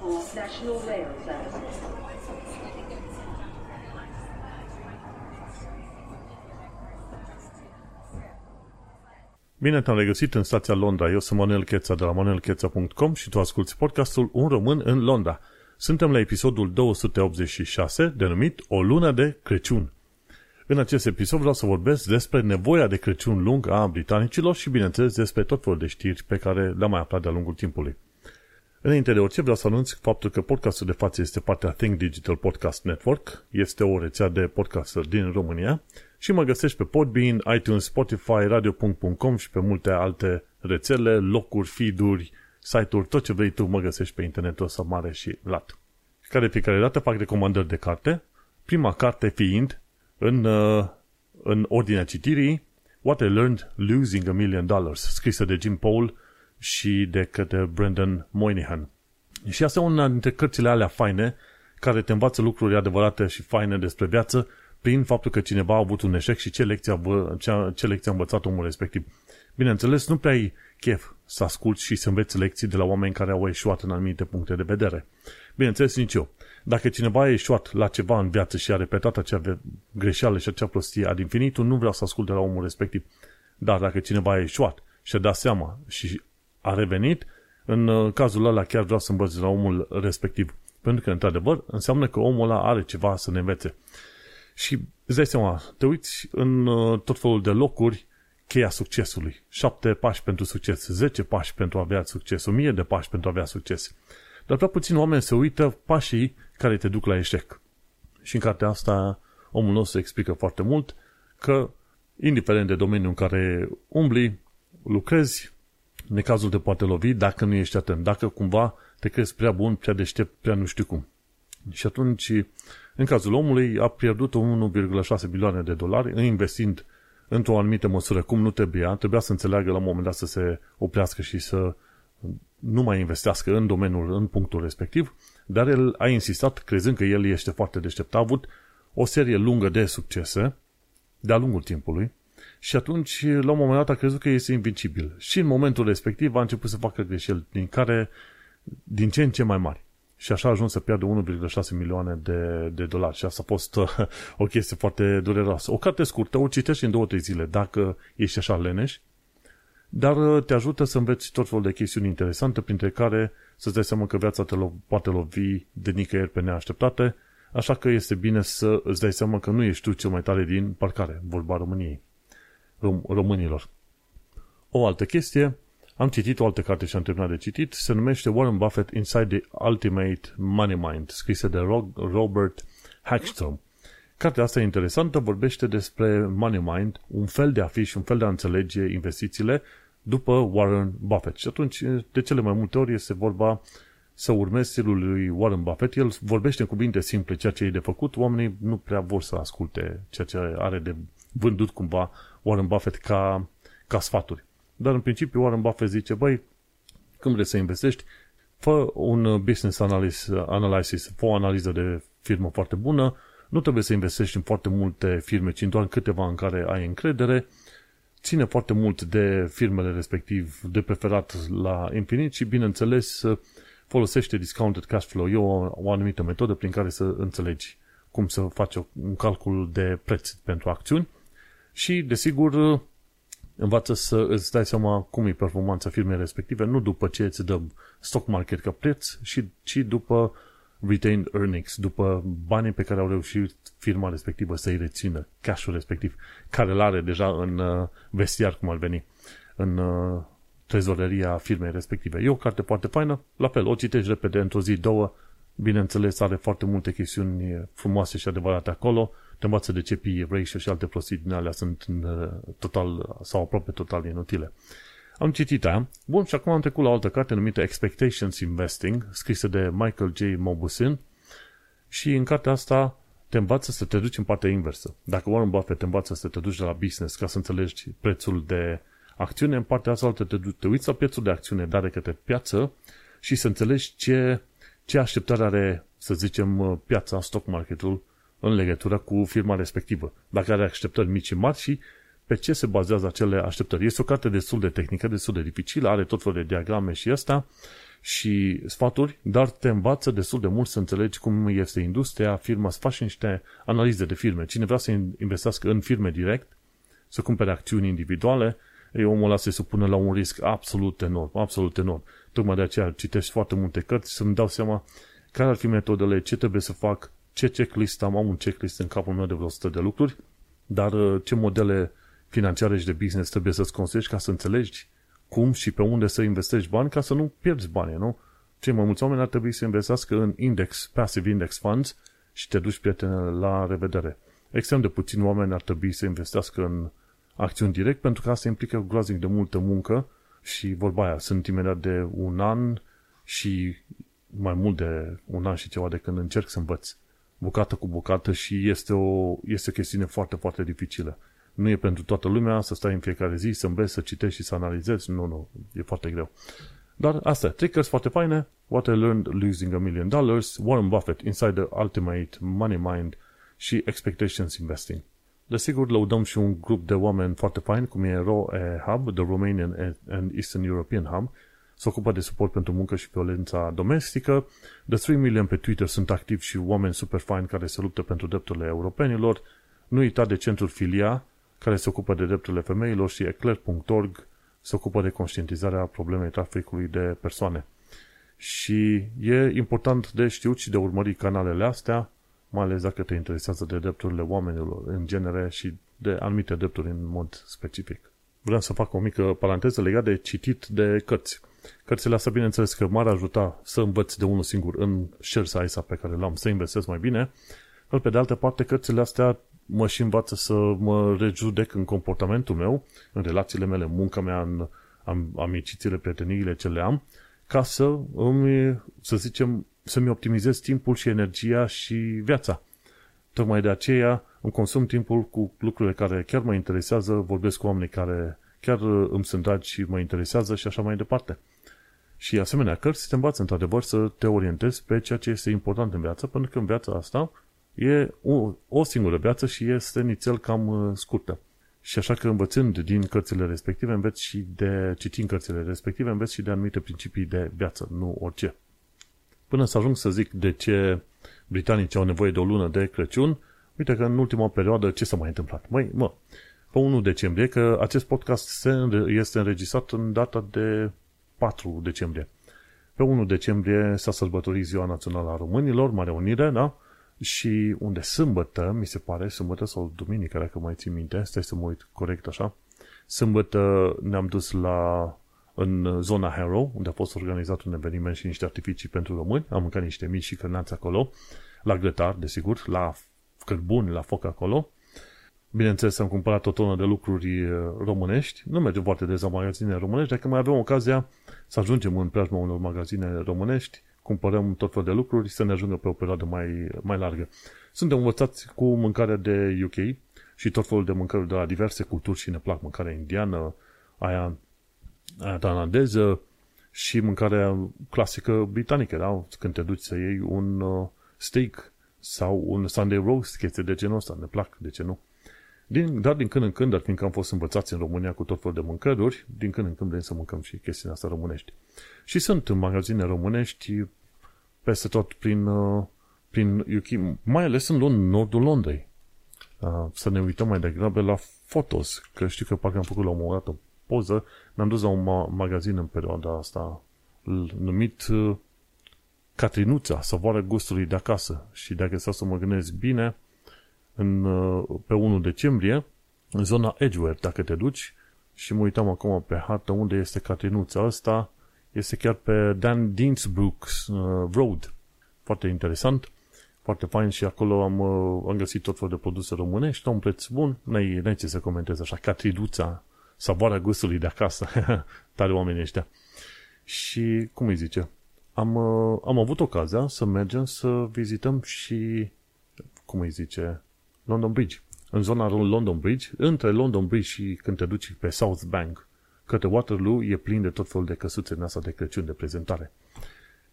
Singapore National Rail Services. Bine te-am regăsit în stația Londra. Eu sunt Manuel Cheța de la manuelcheța.com și tu asculti podcastul Un român în Londra. Suntem la episodul 286, denumit O lună de Crăciun. În acest episod vreau să vorbesc despre nevoia de Crăciun lung a britanicilor și, bineînțeles, despre tot felul de știri pe care le-am mai aflat de-a lungul timpului. Înainte de orice, vreau să anunț faptul că podcastul de față este partea Think Digital Podcast Network, este o rețea de podcasteri din România și mă găsești pe Podbean, iTunes, Spotify, radio.com și pe multe alte rețele, locuri, feed-uri, site-uri, tot ce vrei tu mă găsești pe internetul ăsta mare și lat. Care fiecare dată fac recomandări de carte, prima carte fiind în, uh, în ordinea citirii What I Learned Losing a Million Dollars, scrisă de Jim Paul și de către Brendan Moynihan. Și asta e una dintre cărțile alea faine care te învață lucruri adevărate și faine despre viață prin faptul că cineva a avut un eșec și ce lecție a, ce, ce lecție a învățat omul respectiv. Bineînțeles, nu prea ai chef să asculti și să înveți lecții de la oameni care au eșuat în anumite puncte de vedere. Bineînțeles, nici eu. Dacă cineva a ieșuat la ceva în viață și a repetat acea greșeală și acea prostie ad infinitum, nu vreau să ascult de la omul respectiv. Dar dacă cineva a ieșuat și a dat seama și a revenit, în uh, cazul ăla chiar vreau să învăț de la omul respectiv. Pentru că, într-adevăr, înseamnă că omul ăla are ceva să ne învețe. Și îți dai seama, te uiți în uh, tot felul de locuri, cheia succesului. Șapte pași pentru succes, zece pași pentru a avea succes, o mie de pași pentru a avea succes. Dar prea puțin oameni se uită pașii care te duc la eșec. Și în cartea asta omul nostru explică foarte mult că, indiferent de domeniul în care umbli, lucrezi, necazul te poate lovi dacă nu ești atent, dacă cumva te crezi prea bun, prea deștept, prea nu știu cum. Și atunci, în cazul omului, a pierdut 1,6 bilioane de dolari investind într-o anumită măsură cum nu trebuia, trebuia să înțeleagă la un moment dat să se oprească și să nu mai investească în domeniul, în punctul respectiv, dar el a insistat, crezând că el este foarte deștept. A avut o serie lungă de succese de-a lungul timpului și atunci, la un moment dat, a crezut că este invincibil. Și în momentul respectiv a început să facă greșeli din care, din ce în ce mai mari. Și așa a ajuns să piardă 1,6 milioane de, de dolari. Și asta a fost o chestie foarte dureroasă. O carte scurtă, o citești în două, trei zile, dacă ești așa leneș, dar uh, te ajută să înveți tot felul de chestiuni interesante, printre care să-ți dai seama că viața te lo- poate lovi de nicăieri pe neașteptate, așa că este bine să îți dai seama că nu ești tu cel mai tare din parcare, vorba României, rom- românilor. O altă chestie, am citit o altă carte și am terminat de citit, se numește Warren Buffett Inside the Ultimate Money Mind, scrisă de Robert Hackstrom. Cartea asta e interesantă, vorbește despre Money Mind, un fel de a fi și un fel de a înțelege investițiile după Warren Buffett. Și atunci, de cele mai multe ori, este vorba să urmezi stilul lui Warren Buffett. El vorbește în cuvinte simple ceea ce e de făcut. Oamenii nu prea vor să asculte ceea ce are de vândut cumva Warren Buffett ca, ca sfaturi. Dar în principiu Warren Buffett zice, băi, când vrei să investești, fă un business analysis, analysis, fă o analiză de firmă foarte bună, nu trebuie să investești în foarte multe firme, ci în doar câteva în care ai încredere, ține foarte mult de firmele respectiv, de preferat la infinit și, bineînțeles, folosește discounted cash flow. E o, o anumită metodă prin care să înțelegi cum să faci un calcul de preț pentru acțiuni și, desigur, învață să îți dai seama cum e performanța firmei respective, nu după ce îți dă stock market ca preț, ci după retained earnings, după banii pe care au reușit firma respectivă să-i rețină, cash-ul respectiv, care îl are deja în uh, vestiar, cum ar veni, în uh, trezoreria firmei respective. E o carte foarte faină, la fel, o citești repede într-o zi, două, bineînțeles are foarte multe chestiuni frumoase și adevărate acolo, te învață de ce PE ratio și alte prostii din alea sunt uh, total sau aproape total inutile. Am citit aia. Bun, și acum am trecut la o altă carte numită Expectations Investing, scrisă de Michael J. Mobusin și în cartea asta te învață să te duci în partea inversă. Dacă Warren Buffett te învață să te duci la business ca să înțelegi prețul de acțiune, în partea asta te, te uiți la prețul de acțiune dare către piață și să înțelegi ce, ce așteptare are, să zicem, piața, stock marketul în legătură cu firma respectivă. Dacă are așteptări mici și mari și pe ce se bazează acele așteptări. Este o carte destul de tehnică, destul de dificilă, are tot felul de diagrame și asta și sfaturi, dar te învață destul de mult să înțelegi cum este industria, firma, să faci niște analize de firme. Cine vrea să investească în firme direct, să cumpere acțiuni individuale, ei, omul ăla se supune la un risc absolut enorm, absolut enorm. Tocmai de aceea citești foarte multe cărți să-mi dau seama care ar fi metodele, ce trebuie să fac, ce checklist am, am un checklist în capul meu de vreo 100 de lucruri, dar uh, ce modele financiare și de business trebuie să-ți construiești ca să înțelegi cum și pe unde să investești bani ca să nu pierzi bani, nu? Cei mai mulți oameni ar trebui să investească în index, passive index funds și te duci, prietene, la revedere. Extrem de puțini oameni ar trebui să investească în acțiuni direct pentru că asta implică groaznic de multă muncă și vorba aia, sunt imediat de un an și mai mult de un an și ceva de când încerc să învăț bucată cu bucată și este o, este o chestiune foarte, foarte dificilă. Nu e pentru toată lumea să stai în fiecare zi, să înveți, să citești și să analizezi. Nu, nu, e foarte greu. Dar asta, triggers foarte faine. What I learned losing a million dollars, Warren Buffett, Inside the Ultimate Money Mind și Expectations Investing. Desigur, lăudăm și un grup de oameni foarte fain, cum e ROE Hub, The Romanian and Eastern European Hub, se ocupă de suport pentru muncă și violența domestică. The 3 Million pe Twitter sunt activi și oameni super fain care se luptă pentru drepturile europenilor. Nu uita de centrul Filia, care se ocupă de drepturile femeilor și eclair.org se ocupă de conștientizarea problemei traficului de persoane. Și e important de știut și de urmărit canalele astea, mai ales dacă te interesează de drepturile oamenilor în genere și de anumite drepturi în mod specific. Vreau să fac o mică paranteză legat de citit de cărți. Cărțile astea, bineînțeles că m-ar ajuta să învăț de unul singur în share size pe care l-am, să investesc mai bine, dar pe de altă parte, cărțile astea mă și învață să mă rejudec în comportamentul meu, în relațiile mele, în munca mea, în am, amicițiile, prieteniile ce le am, ca să îmi, să zicem, să-mi optimizez timpul și energia și viața. Tocmai de aceea îmi consum timpul cu lucrurile care chiar mă interesează, vorbesc cu oameni care chiar îmi sunt dragi și mă interesează și așa mai departe. Și asemenea cărți te învață într-adevăr să te orientezi pe ceea ce este important în viață, pentru că în viața asta e o, o singură viață și este nițel cam uh, scurtă. Și așa că învățând din cărțile respective, înveți și de, citind cărțile respective, înveți și de anumite principii de viață, nu orice. Până să ajung să zic de ce britanicii au nevoie de o lună de Crăciun, uite că în ultima perioadă ce s-a mai întâmplat? Măi, mă, pe 1 decembrie, că acest podcast se, este înregistrat în data de 4 decembrie. Pe 1 decembrie s-a sărbătorit Ziua Națională a Românilor, Mare Unire, da? Și unde sâmbătă, mi se pare, sâmbătă sau duminică, dacă mai țin minte, stai să mă uit corect așa, sâmbătă ne-am dus la în zona Harrow, unde a fost organizat un eveniment și niște artificii pentru români. Am mâncat niște mici și cărnați acolo, la grătar, desigur, la cărbuni, la foc acolo. Bineînțeles, am cumpărat o tonă de lucruri uh, românești. Nu mergem foarte des la magazine românești, dacă mai avem ocazia să ajungem în preajma unor magazine românești, cumpărăm tot fel de lucruri să ne ajungă pe o perioadă mai, mai largă. Suntem învățați cu mâncarea de UK și tot felul de mâncări de la diverse culturi și ne plac mâncarea indiană, aia, aia tailandeză și mâncarea clasică britanică, da? Când te duci să iei un uh, steak sau un Sunday roast, chestii de genul ăsta, ne plac, de ce nu? Din, dar din când în când, dar fiindcă am fost învățați în România cu tot felul de mâncăruri, din când în când vrem să mâncăm și chestiile astea românești. Și sunt în magazine românești peste tot prin, uh, prin UK, mai ales în nordul Londrei. Uh, să ne uităm mai degrabă la fotos, că știu că parcă am făcut la un moment dat o poză, ne-am dus la un ma- magazin în perioada asta numit uh, Catrinuța, savoarea gustului de acasă. Și dacă stau să mă gândesc bine, în, pe 1 decembrie, în zona Edgeware, dacă te duci, și mă uitam acum pe hartă unde este Catrinuța asta, este chiar pe Dan Dinsbrook uh, Road. Foarte interesant, foarte fain și acolo am, uh, am găsit tot felul de produse românești la un preț bun. N-ai, n-ai ce să comentez așa, Catrinuța, savoarea gustului de acasă. Tare oamenii ăștia. Și, cum îi zice, am, uh, am avut ocazia să mergem să vizităm și, cum îi zice, London Bridge. În zona London Bridge, între London Bridge și când te duci pe South Bank către Waterloo, e plin de tot felul de căsuțe în asta de Crăciun, de prezentare.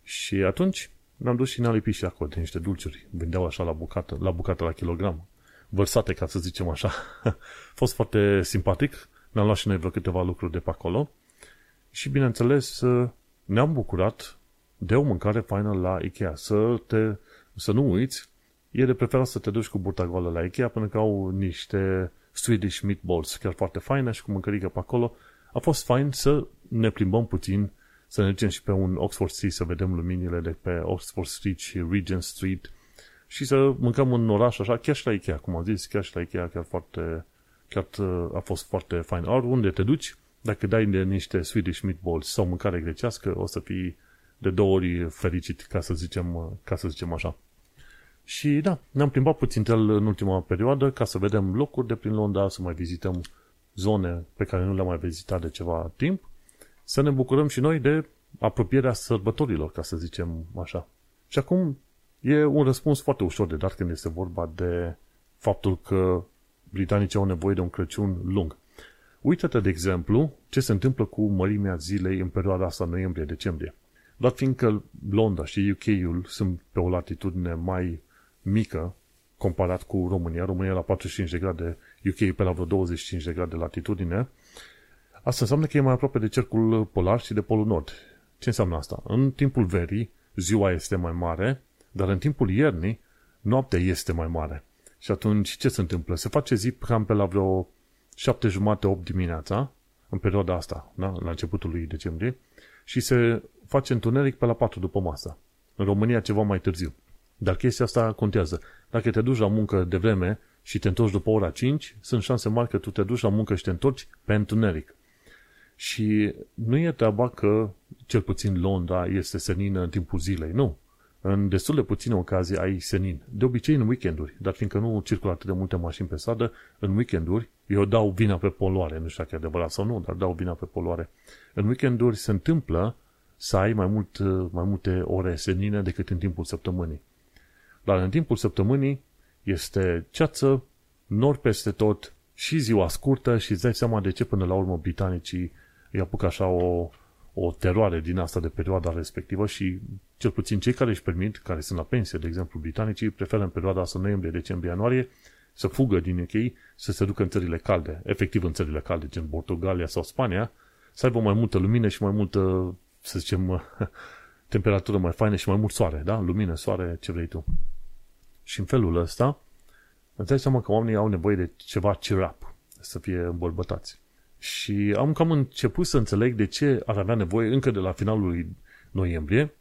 Și atunci ne-am dus și ne-am lipit și acolo de niște dulciuri. Vindeau așa la bucată, la bucată la kilogram. Vărsate, ca să zicem așa. A fost foarte simpatic. Ne-am luat și noi vreo câteva lucruri de pe acolo. Și bineînțeles, ne-am bucurat de o mâncare faină la Ikea. Să, te, să nu uiți, e de preferat să te duci cu burta goală la Ikea pentru că au niște Swedish meatballs chiar foarte faine și cu mâncărică pe acolo. A fost fain să ne plimbăm puțin, să ne ducem și pe un Oxford Street să vedem luminile de pe Oxford Street și Regent Street și să mâncăm în oraș așa, chiar și la Ikea, cum am zis, chiar și la Ikea, chiar foarte, chiar a fost foarte fain. Oriunde te duci, dacă dai de niște Swedish meatballs sau mâncare grecească, o să fii de două ori fericit, ca să zicem, ca să zicem așa. Și da, ne-am plimbat puțin el în ultima perioadă ca să vedem locuri de prin Londra, să mai vizităm zone pe care nu le-am mai vizitat de ceva timp, să ne bucurăm și noi de apropierea sărbătorilor, ca să zicem așa. Și acum e un răspuns foarte ușor de dat când este vorba de faptul că britanicii au nevoie de un Crăciun lung. Uită-te, de exemplu, ce se întâmplă cu mărimea zilei în perioada asta noiembrie-decembrie. Dar fiindcă Londra și UK-ul sunt pe o latitudine mai mică comparat cu România, România la 45 de grade, UK pe la vreo 25 de grade latitudine, asta înseamnă că e mai aproape de cercul polar și de polul nord. Ce înseamnă asta? În timpul verii, ziua este mai mare, dar în timpul iernii, noaptea este mai mare. Și atunci, ce se întâmplă? Se face zi cam pe la vreo 7 jumate, 8 dimineața, în perioada asta, da? la începutul lui decembrie, și se face întuneric pe la 4 după masă. În România ceva mai târziu. Dar chestia asta contează. Dacă te duci la muncă de vreme și te întorci după ora 5, sunt șanse mari că tu te duci la muncă și te întorci pe întuneric. Și nu e treaba că, cel puțin Londra este senină în timpul zilei, nu. În destul de puține ocazii ai senin. De obicei în weekenduri, dar fiindcă nu circulă atât de multe mașini pe stradă, în weekenduri eu dau vina pe poluare, nu știu dacă e adevărat sau nu, dar dau vina pe poluare. În weekenduri se întâmplă să ai mai, mult, mai multe ore senine decât în timpul săptămânii. Dar în timpul săptămânii este ceață, nori peste tot și ziua scurtă și îți dai seama de ce până la urmă britanicii îi apucă așa o, o teroare din asta de perioada respectivă și cel puțin cei care își permit, care sunt la pensie, de exemplu britanicii, preferă în perioada asta noiembrie, decembrie, ianuarie, să fugă din UK, să se ducă în țările calde, efectiv în țările calde, gen Portugalia sau Spania, să aibă mai multă lumină și mai multă, să zicem, temperatură mai faină și mai mult soare, da? Lumină, soare, ce vrei tu. Și în felul ăsta, îți dai seama că oamenii au nevoie de ceva cheer up, să fie îmbărbătați. Și am cam început să înțeleg de ce ar avea nevoie încă de la finalul lui noiembrie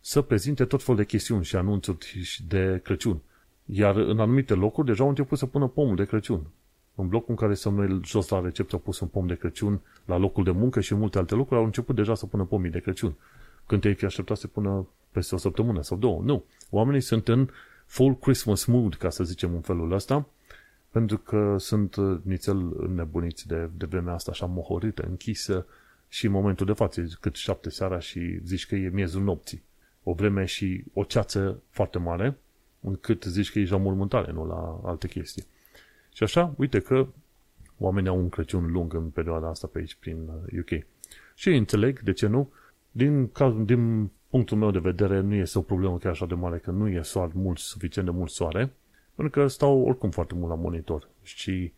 să prezinte tot felul de chestiuni și anunțuri de Crăciun. Iar în anumite locuri deja au început să pună pomul de Crăciun. În blocul în care să noi jos la recepție au pus un pom de Crăciun la locul de muncă și multe alte locuri au început deja să pună pomii de Crăciun. Când te-ai fi așteptat să pună peste o săptămână sau două. Nu. Oamenii sunt în full Christmas mood, ca să zicem în felul ăsta, pentru că sunt uh, nițel nebuniți de, de vremea asta așa mohorită, închisă și în momentul de față, cât șapte seara și zici că e miezul nopții. O vreme și o ceață foarte mare, încât zici că e la mormântare, nu la alte chestii. Și așa, uite că oamenii au un Crăciun lung în perioada asta pe aici, prin UK. Uh, și înțeleg, de ce nu, din, din punctul meu de vedere, nu este o problemă chiar așa de mare, că nu e soare mult, suficient de mult soare, pentru că stau oricum foarte mult la monitor și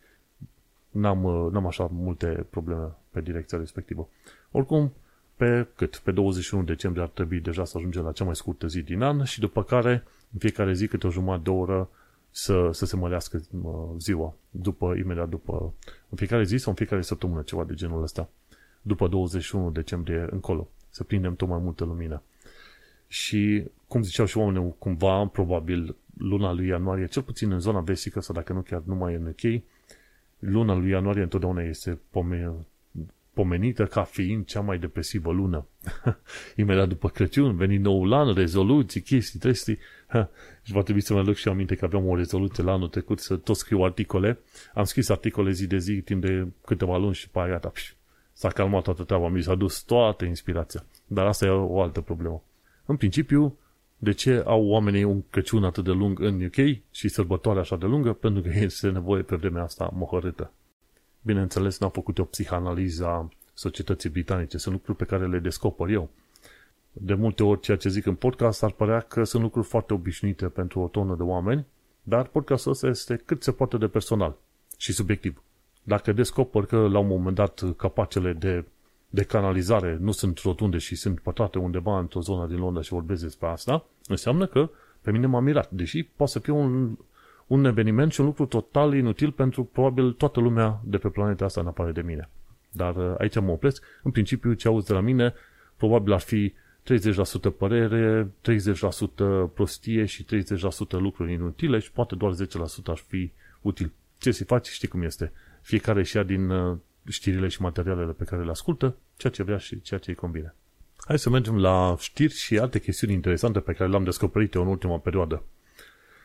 n-am, n-am așa multe probleme pe direcția respectivă. Oricum, pe cât? Pe 21 decembrie ar trebui deja să ajungem la cea mai scurtă zi din an și după care, în fiecare zi, câte o jumătate de oră, să, să se mărească ziua, după, imediat după, în fiecare zi sau în fiecare săptămână, ceva de genul ăsta, după 21 decembrie încolo, să prindem tot mai multă lumină. Și, cum ziceau și oamenii, cumva, probabil, luna lui ianuarie, cel puțin în zona vestică, sau dacă nu chiar numai în UK, luna lui ianuarie întotdeauna este pomenită ca fiind cea mai depresivă lună. Imediat după Crăciun, veni noul an, rezoluții, chestii, chestii. Și va trebui să mă duc și aminte că aveam o rezoluție la anul trecut să tot scriu articole. Am scris articole zi de zi timp de câteva luni și pe aia s-a calmat toată treaba, mi s-a dus toată inspirația. Dar asta e o altă problemă. În principiu, de ce au oamenii un Crăciun atât de lung în UK și sărbătoare așa de lungă? Pentru că este nevoie pe vremea asta mohărâtă. Bineînțeles, n-am făcut o psihanaliză a societății britanice. Sunt lucruri pe care le descoper eu. De multe ori, ceea ce zic în podcast ar părea că sunt lucruri foarte obișnuite pentru o tonă de oameni, dar podcastul ăsta este cât se poate de personal și subiectiv. Dacă descoper că la un moment dat capacele de de canalizare nu sunt rotunde și sunt pătrate undeva într-o zonă din Londra și vorbesc despre asta, înseamnă că pe mine m-a mirat. Deși poate să fie un, un eveniment și un lucru total inutil pentru probabil toată lumea de pe planeta asta în afară de mine. Dar uh, aici mă opresc. În principiu, ce auzi de la mine, probabil ar fi 30% părere, 30% prostie și 30% lucruri inutile și poate doar 10% ar fi util. Ce să faci, știi cum este. Fiecare și ia din uh, știrile și materialele pe care le ascultă, ceea ce vrea și ceea ce îi convine. Hai să mergem la știri și alte chestiuni interesante pe care le-am descoperit eu în ultima perioadă.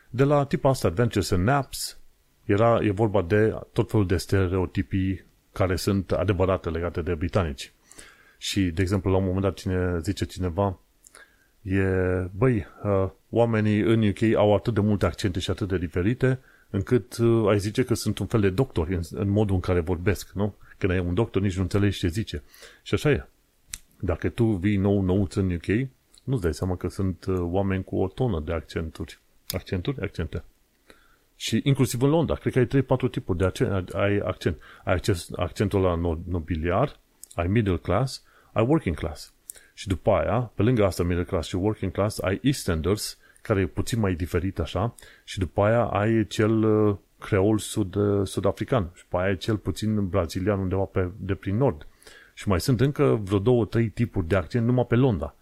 De la tipa asta Adventures and Naps, era, e vorba de tot felul de stereotipii care sunt adevărate legate de britanici. Și, de exemplu, la un moment dat cine zice cineva, e, băi, uh, oamenii în UK au atât de multe accente și atât de diferite, încât uh, ai zice că sunt un fel de doctori în, în modul în care vorbesc, nu? Când ai un doctor, nici nu înțelegi ce zice. Și așa e. Dacă tu vii nou nou în UK, nu-ți dai seama că sunt uh, oameni cu o tonă de accenturi. Accenturi? Accente. Și inclusiv în Londra, cred că ai 3-4 tipuri de accent, ai accent. Ai accentul la nobiliar, ai middle class, ai working class. Și după aia, pe lângă asta middle class și working class, ai Eastenders, care e puțin mai diferit așa, și după aia ai cel uh, creol sud, uh, sud-african și după aia ai cel puțin brazilian undeva pe, de prin nord. Și mai sunt încă vreo două, trei tipuri de accent numai pe Londra.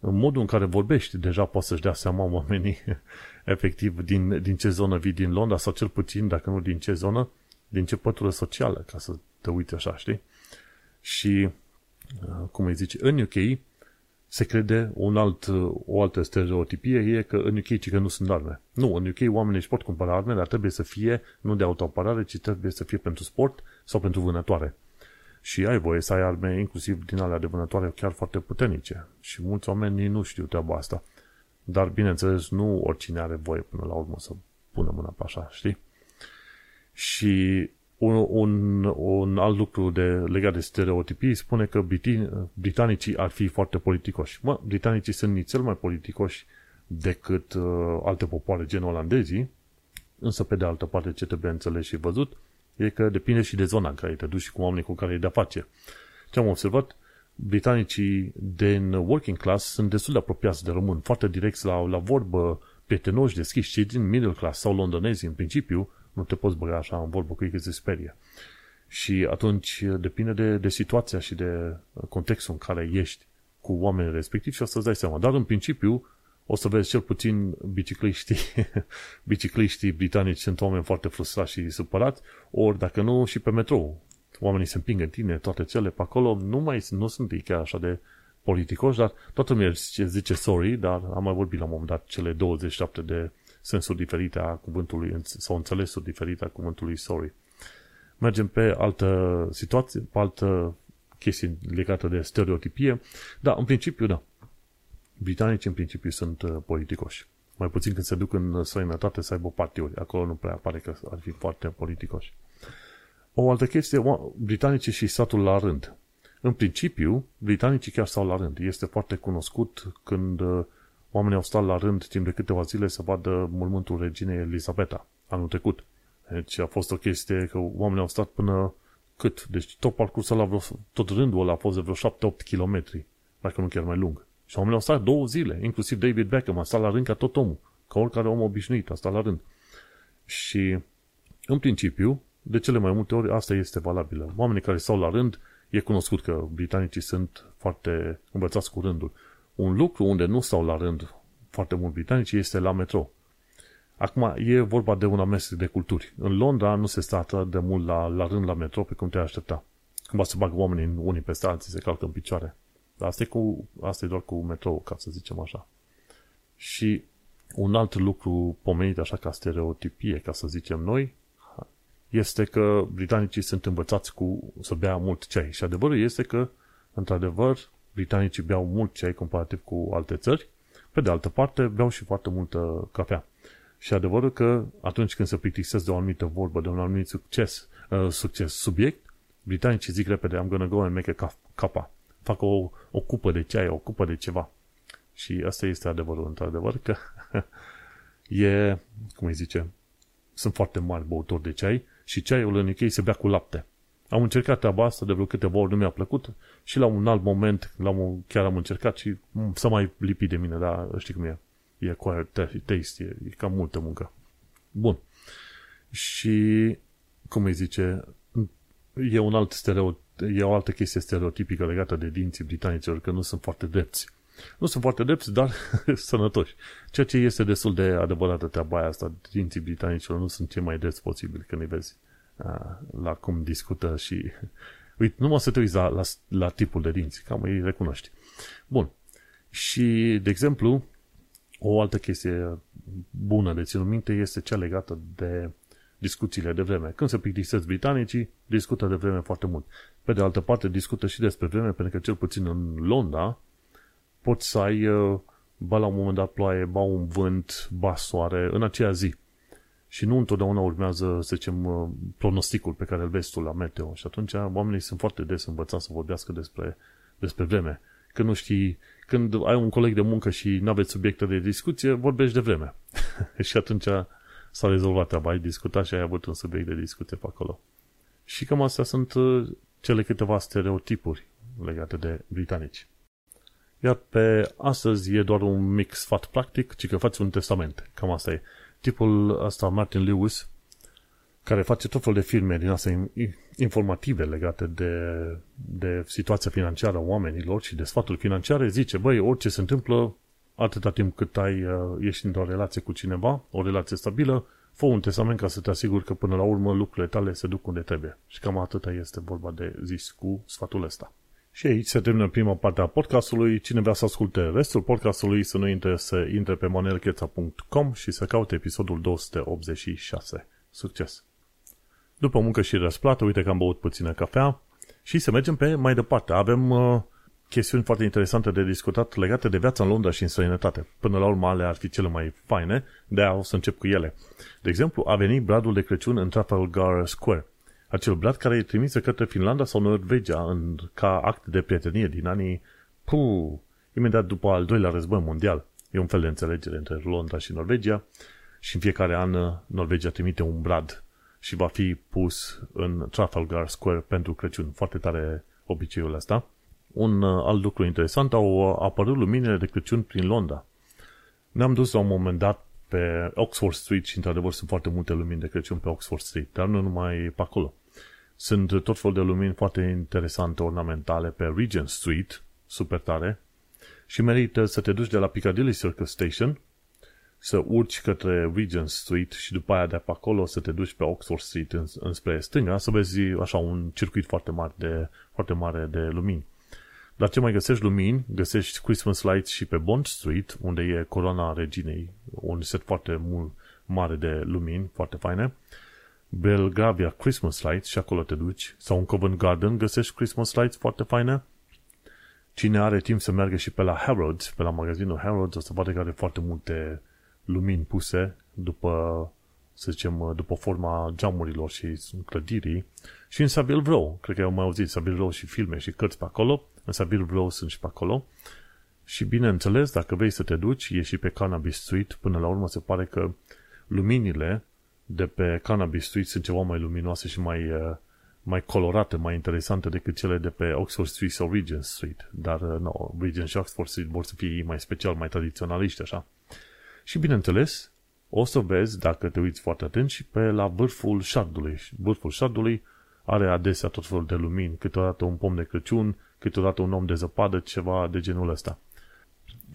În modul în care vorbești, deja poți să-și dea seama oamenii efectiv din, din ce zonă vii din Londra sau cel puțin, dacă nu din ce zonă, din ce pătură socială, ca să te uiți așa, știi? Și, uh, cum îi zice, în UK se crede un alt, uh, o altă stereotipie e că în UK că nu sunt arme. Nu, în UK oamenii își pot cumpăra arme, dar trebuie să fie nu de autoapărare, ci trebuie să fie pentru sport sau pentru vânătoare. Și ai voie să ai arme inclusiv din alea de vânătoare chiar foarte puternice. Și mulți oameni nu știu treaba asta. Dar, bineînțeles, nu oricine are voie până la urmă să pună mâna pe așa, știi? Și un, un, un alt lucru de, legat de stereotipii spune că britanicii ar fi foarte politicoși. Mă, britanicii sunt nițel mai politicoși decât uh, alte popoare gen olandezii, însă pe de altă parte ce trebuie înțeles și văzut e că depinde și de zona în care te duci și cu oamenii cu care e de-a face. Ce am observat, britanicii din working class sunt destul de apropiați de român, foarte direct la, la vorbă, prietenoși, deschiși, cei din middle class sau londonezi în principiu, nu te poți băga așa în vorbă cu ei că se sperie. Și atunci depinde de, de situația și de contextul în care ești cu oamenii respectivi și o să-ți dai seama. Dar în principiu o să vezi cel puțin bicicliștii, bicicliștii britanici sunt oameni foarte frustrați și supărați, ori dacă nu și pe metrou. Oamenii se împing în tine, toate cele pe acolo, nu mai nu sunt ei chiar așa de politicoși, dar toată lumea zice sorry, dar am mai vorbit la un moment dat cele 27 de sensuri diferite a cuvântului sau înțelesuri diferite a cuvântului sorry. Mergem pe altă situație, pe altă chestie legată de stereotipie. Da, în principiu, da. Britanicii în principiu sunt uh, politicoși. Mai puțin când se duc în străinătate să aibă partiuri. Acolo nu prea pare că ar fi foarte politicoși. O altă chestie, britanicii și satul la rând. În principiu, britanicii chiar stau la rând. Este foarte cunoscut când uh, Oamenii au stat la rând timp de câteva zile să vadă mormântul reginei Elisabeta anul trecut. Deci a fost o chestie că oamenii au stat până cât? Deci tot parcursul ăla, vreo, tot rândul ăla a fost de vreo 7-8 km, dacă nu chiar mai lung. Și oamenii au stat două zile, inclusiv David Beckham a stat la rând ca tot omul, ca oricare om obișnuit, a stat la rând. Și, în principiu, de cele mai multe ori, asta este valabilă. Oamenii care stau la rând, e cunoscut că britanicii sunt foarte învățați cu rândul. Un lucru unde nu stau la rând foarte mult britanici este la metro. Acum, e vorba de un amestec de culturi. În Londra nu se stă atât de mult la, la rând la metro pe cum te aștepta. Cumva se bagă oamenii unii peste alții, se calcă în picioare. Dar asta e, cu, asta e doar cu metro, ca să zicem așa. Și un alt lucru pomenit așa ca stereotipie, ca să zicem noi, este că britanicii sunt învățați cu să bea mult ceai. Și adevărul este că, într-adevăr, britanicii beau mult ceai comparativ cu alte țări, pe de altă parte beau și foarte multă cafea. Și adevărul că atunci când se plictisesc de o anumită vorbă, de un anumit succes, uh, succes subiect, britanicii zic repede, I'm gonna go and make a capa. Fac o, o cupă de ceai, o cupă de ceva. Și asta este adevărul, într-adevăr, că e, cum îi zice, sunt foarte mari băutori de ceai și ceaiul în UK se bea cu lapte. Am încercat treaba asta de vreo câteva ori, nu mi-a plăcut și la un alt moment l-am, chiar am încercat și să mai lipi de mine, dar știi cum e. E cu taste, e, e cam multă muncă. Bun. Și, cum îi zice, e un alt stereotip, e o altă chestie stereotipică legată de dinții britanicilor, că nu sunt foarte drepți. Nu sunt foarte drepți, dar sănătoși. Ceea ce este destul de adevărată treaba aia asta. Dinții britanicilor nu sunt cei mai drepți posibili când îi vezi la cum discută și... Uite, numai să te uiți la, la, la tipul de dinți, cam îi recunoști. Bun. Și, de exemplu, o altă chestie bună de ținut minte este cea legată de discuțiile de vreme. Când se plictisesc britanicii, discută de vreme foarte mult. Pe de altă parte, discută și despre vreme, pentru că cel puțin în Londra poți să ai uh, ba la un moment dat ploaie, ba un vânt, ba soare în aceea zi. Și nu întotdeauna urmează, să zicem, uh, pronosticul pe care îl vezi tu la meteo. Și atunci oamenii sunt foarte des învățați să vorbească despre, despre vreme. Când nu știi, când ai un coleg de muncă și nu aveți subiecte de discuție, vorbești de vreme. și atunci s-a rezolvat treaba, ai discutat și ai avut un subiect de discuție pe acolo. Și cam astea sunt uh, cele câteva stereotipuri legate de britanici. Iar pe astăzi e doar un mic sfat practic, ci că faci un testament. Cam asta e. Tipul ăsta, Martin Lewis, care face tot felul de filme din astea informative legate de, de situația financiară a oamenilor și de sfaturi financiare, zice, băi, orice se întâmplă, atâta timp cât ai, uh, ești într-o relație cu cineva, o relație stabilă, fă un testament ca să te asiguri că până la urmă lucrurile tale se duc unde trebuie. Și cam atâta este vorba de zis cu sfatul ăsta. Și aici se termină prima parte a podcastului. Cine vrea să asculte restul podcastului, să nu intre, să intre pe manelcheța.com și să caute episodul 286. Succes! După muncă și răsplată, uite că am băut puțină cafea și să mergem pe mai departe. Avem uh, chestiuni foarte interesante de discutat legate de viața în Londra și în străinătate. Până la urmă, ale ar fi cele mai faine, de aia o să încep cu ele. De exemplu, a venit bradul de Crăciun în Trafalgar Square. Acel brad care e trimis către Finlanda sau Norvegia în, ca act de prietenie din anii, puh, imediat după al doilea război mondial. E un fel de înțelegere între Londra și Norvegia și în fiecare an Norvegia trimite un brad și va fi pus în Trafalgar Square pentru Crăciun. Foarte tare obiceiul ăsta. Un uh, alt lucru interesant, au apărut luminile de Crăciun prin Londra. Ne-am dus la un moment dat pe Oxford Street și într-adevăr sunt foarte multe lumini de Crăciun pe Oxford Street, dar nu numai pe acolo. Sunt tot fel de lumini foarte interesante, ornamentale pe Regent Street, super tare, și merită să te duci de la Piccadilly Circus Station să urci către Regent Street și după aia de pe acolo să te duci pe Oxford Street în, înspre stânga, să vezi așa un circuit foarte mare de, foarte mare de lumini. Dar ce mai găsești lumini? Găsești Christmas lights și pe Bond Street, unde e coloana reginei, un set foarte mult mare de lumini, foarte faine. Belgravia Christmas lights și acolo te duci. Sau în Covent Garden găsești Christmas lights foarte faine. Cine are timp să meargă și pe la Harrods, pe la magazinul Harrods, o să vadă că are foarte multe lumini puse după, să zicem, după forma geamurilor și clădirii. Și în Savile Row, cred că eu mai auzit Savile Row și filme și cărți pe acolo, în Savile Row sunt și pe acolo. Și bineînțeles, dacă vrei să te duci, e și pe Cannabis Street, până la urmă se pare că luminile de pe Cannabis Street sunt ceva mai luminoase și mai, uh, mai colorate, mai interesante decât cele de pe Oxford Street sau Regent Street. Dar, uh, no, Regent și Oxford Street vor să fie mai special, mai tradiționaliști, așa. Și bineînțeles, o să vezi, dacă te uiți foarte atent, și pe la vârful șardului. Vârful șardului are adesea tot felul de lumini, câteodată un pom de Crăciun, câteodată un om de zăpadă, ceva de genul ăsta.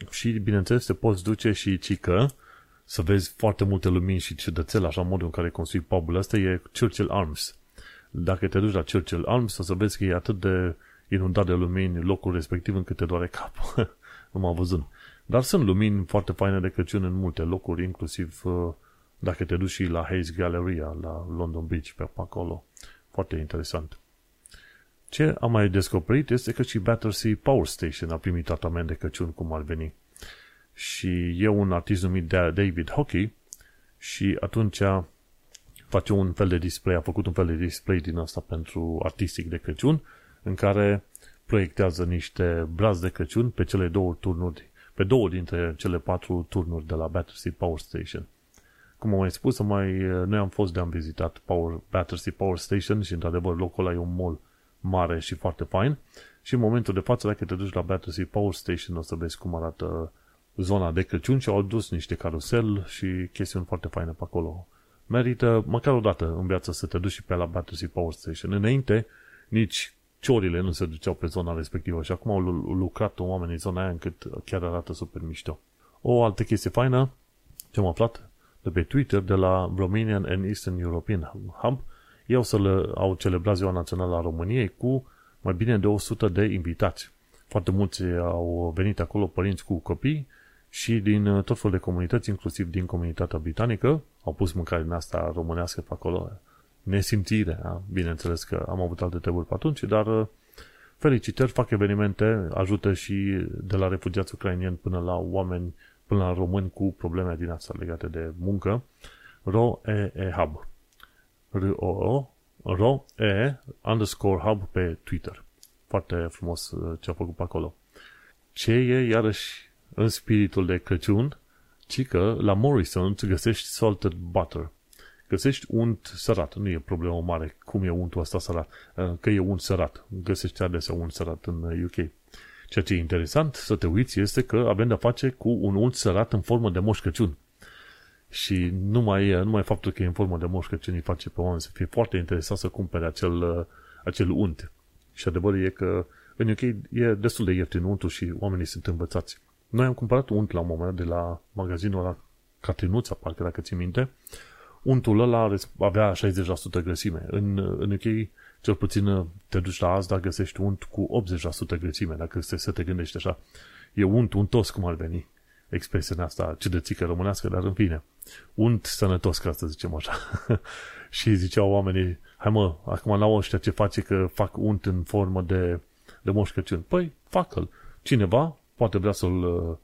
Și, bineînțeles, te poți duce și cică să vezi foarte multe lumini și ciudățele, așa modul în care construi pubul ăsta, e Churchill Arms. Dacă te duci la Churchill Arms, o să vezi că e atât de inundat de lumini locul respectiv încât te doare capul. nu m-am văzut. Dar sunt lumini foarte faine de Crăciun în multe locuri, inclusiv uh, dacă te duci și la Hayes Galleria, la London Beach, pe acolo. Foarte interesant. Ce am mai descoperit este că și Battersea Power Station a primit tratament de Crăciun cum ar veni. Și e un artist numit David Hockey și atunci face un fel de display, a făcut un fel de display din asta pentru artistic de Crăciun, în care proiectează niște brazi de Crăciun pe cele două turnuri, pe două dintre cele patru turnuri de la Battersea Power Station. Cum am mai spus, mai, noi am fost de am vizitat Power, Battersea Power Station și într-adevăr locul ăla e un mall mare și foarte fain. Și în momentul de față, dacă te duci la Battersea Power Station, o să vezi cum arată zona de Crăciun și au adus niște carusel și chestiuni foarte faine pe acolo. Merită măcar o dată în viață să te duci și pe la Battersea Power Station. Înainte, nici ciorile nu se duceau pe zona respectivă și acum au lucrat oamenii în zona aia încât chiar arată super mișto. O altă chestie faină ce am aflat de pe Twitter de la Romanian and Eastern European Hub, ei au, să le, au celebrat ziua națională a României cu mai bine de 100 de invitați. Foarte mulți au venit acolo părinți cu copii și din tot felul de comunități, inclusiv din comunitatea britanică, au pus mâncare din asta românească pe acolo. Nesimțire, da? bineînțeles că am avut alte treburi pe atunci, dar felicitări, fac evenimente, ajută și de la refugiați ucrainieni până la oameni, până la români cu probleme din asta legate de muncă. RO-E-E Hub. R-O-O RO-E underscore hub pe Twitter. Foarte frumos ce a făcut pe acolo. Ce e, iarăși, în spiritul de Crăciun, ci că la Morrison îți găsești salted butter. Găsești unt sărat. Nu e problemă mare cum e untul ăsta sărat. Că e unt sărat. Găsești adesea unt sărat în UK. Ceea ce e interesant să te uiți este că avem de-a face cu un unt sărat în formă de moș Crăciun. Și numai, numai faptul că e în formă de moș Crăciun îi face pe oameni să fie foarte interesat să cumpere acel, acel unt. Și adevărul e că în UK e destul de ieftin untul și oamenii sunt învățați. Noi am cumpărat unt la un moment de la magazinul la Catrinuța, parcă dacă ți minte. Untul ăla avea 60% grăsime. În, în UK, cel puțin te duci la Asda, găsești unt cu 80% grăsime, dacă să, să te gândești așa. E unt untos cum ar veni expresia asta ciudățică românească, dar în fine, unt sănătos, ca să zicem așa. și ziceau oamenii, hai mă, acum n-au ăștia ce face că fac unt în formă de, de moș Crăciun. Păi, facă-l. Cineva poate vrea să-l uh,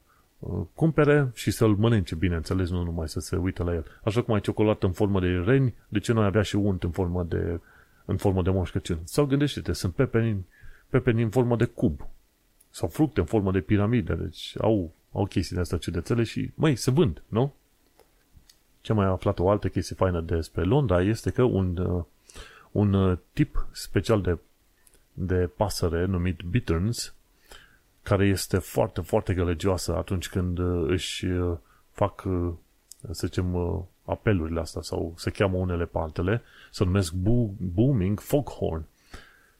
cumpere și să-l mănânce, bineînțeles, nu numai să se uite la el. Așa cum ai ciocolată în formă de reni, de ce nu ai avea și unt în formă de, în formă de moș Crăciun? Sau gândește-te, sunt pepeni, pepeni în formă de cub. Sau fructe în formă de piramidă, deci au, au chestii de astea ciudățele și, măi, se vând, nu? Ce mai aflat o altă chestie faină despre Londra este că un, uh, un uh, tip special de, de pasăre numit bitterns, care este foarte, foarte gălăgioasă atunci când uh, își fac, să zicem, apelurile astea sau se cheamă unele pe altele, se numesc booming foghorn.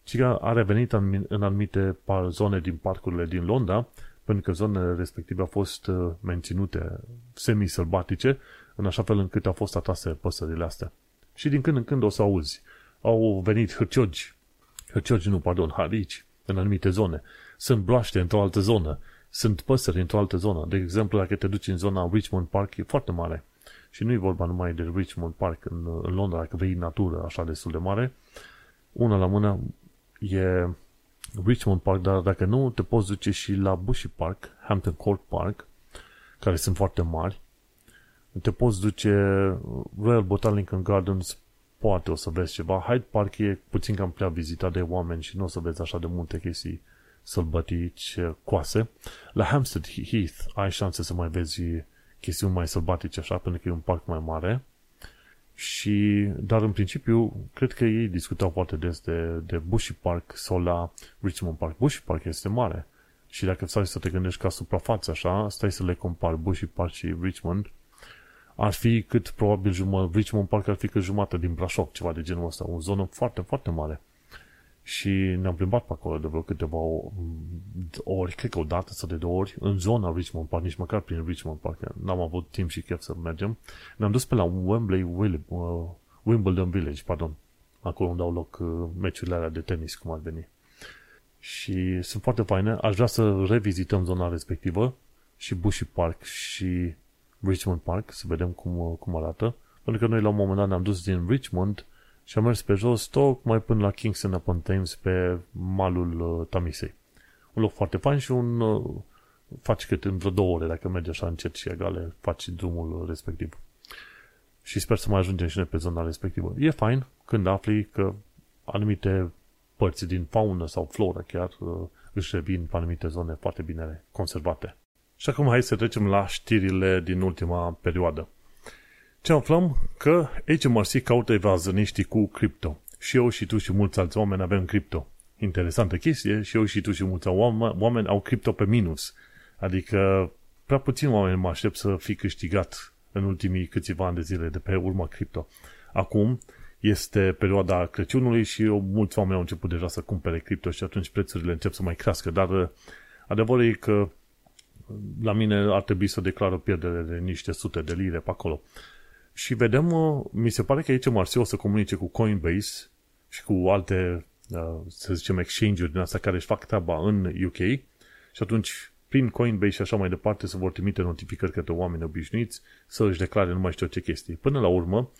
Și a revenit în, în anumite zone din parcurile din Londra, pentru că zonele respective au fost menținute semi-sălbatice în așa fel încât au fost atrase păsările astea. Și din când în când o să auzi, au venit hârciogi, hârciogi nu, pardon, harici, în anumite zone, sunt broaște într-o altă zonă, sunt păsări într-o altă zonă. De exemplu, dacă te duci în zona Richmond Park, e foarte mare. Și nu e vorba numai de Richmond Park în, în Londra, dacă vei natură așa destul de mare. Una la mână e Richmond Park, dar dacă nu, te poți duce și la Bushy Park, Hampton Court Park, care sunt foarte mari te poți duce Royal Botanical Gardens, poate o să vezi ceva. Hyde Park e puțin cam prea vizitat de oameni și nu o să vezi așa de multe chestii sălbătici coase. La Hampstead Heath ai șanse să mai vezi chestiuni mai sălbatice așa, pentru că e un parc mai mare. Și, dar în principiu, cred că ei discutau foarte des de, de Bushy Park sau la Richmond Park. Bushy Park este mare. Și dacă stai să te gândești ca suprafață așa, stai să le compari Bushy Park și Richmond, ar fi cât probabil jumătate, Richmond Park ar fi cât jumătate din Brașov, ceva de genul ăsta, o zonă foarte, foarte mare. Și ne-am plimbat pe acolo de vreo câteva ori, cred că o dată sau de două ori, în zona Richmond Park, nici măcar prin Richmond Park. N-am avut timp și chef să mergem. Ne-am dus pe la Wembley, uh, Wimbledon Village, pardon, acolo unde au loc uh, meciurile alea de tenis, cum ar veni. Și sunt foarte faine. Aș vrea să revizităm zona respectivă și Bushy Park și Richmond Park, să vedem cum, cum arată. Pentru că noi la un moment dat ne-am dus din Richmond și am mers pe jos, tocmai până la Kingston upon Thames, pe malul uh, Tamisei. Un loc foarte fain și un... Uh, faci cât în vreo două ore, dacă mergi așa încet și egale, faci drumul respectiv. Și sper să mai ajungem și noi pe zona respectivă. E fain când afli că anumite părți din faună sau floră chiar uh, își revin pe anumite zone foarte bine conservate. Și acum hai să trecem la știrile din ultima perioadă. Ce aflăm? Că HMRC caută evazăniștii cu cripto. Și eu și tu și mulți alți oameni avem cripto. Interesantă chestie, și eu și tu și mulți oameni au cripto pe minus. Adică prea puțin oameni mă aștept să fi câștigat în ultimii câțiva ani de zile de pe urma cripto. Acum este perioada Crăciunului și eu, mulți oameni au început deja să cumpere cripto și atunci prețurile încep să mai crească, dar uh, adevărul e că la mine ar trebui să declar o pierdere de niște sute de lire pe acolo. Și vedem, uh, mi se pare că aici Marsi o să comunice cu Coinbase și cu alte, uh, să zicem, exchange-uri din astea care își fac treaba în UK și atunci prin Coinbase și așa mai departe se vor trimite notificări către oameni obișnuiți să își declare nu mai știu ce chestii. Până la urmă,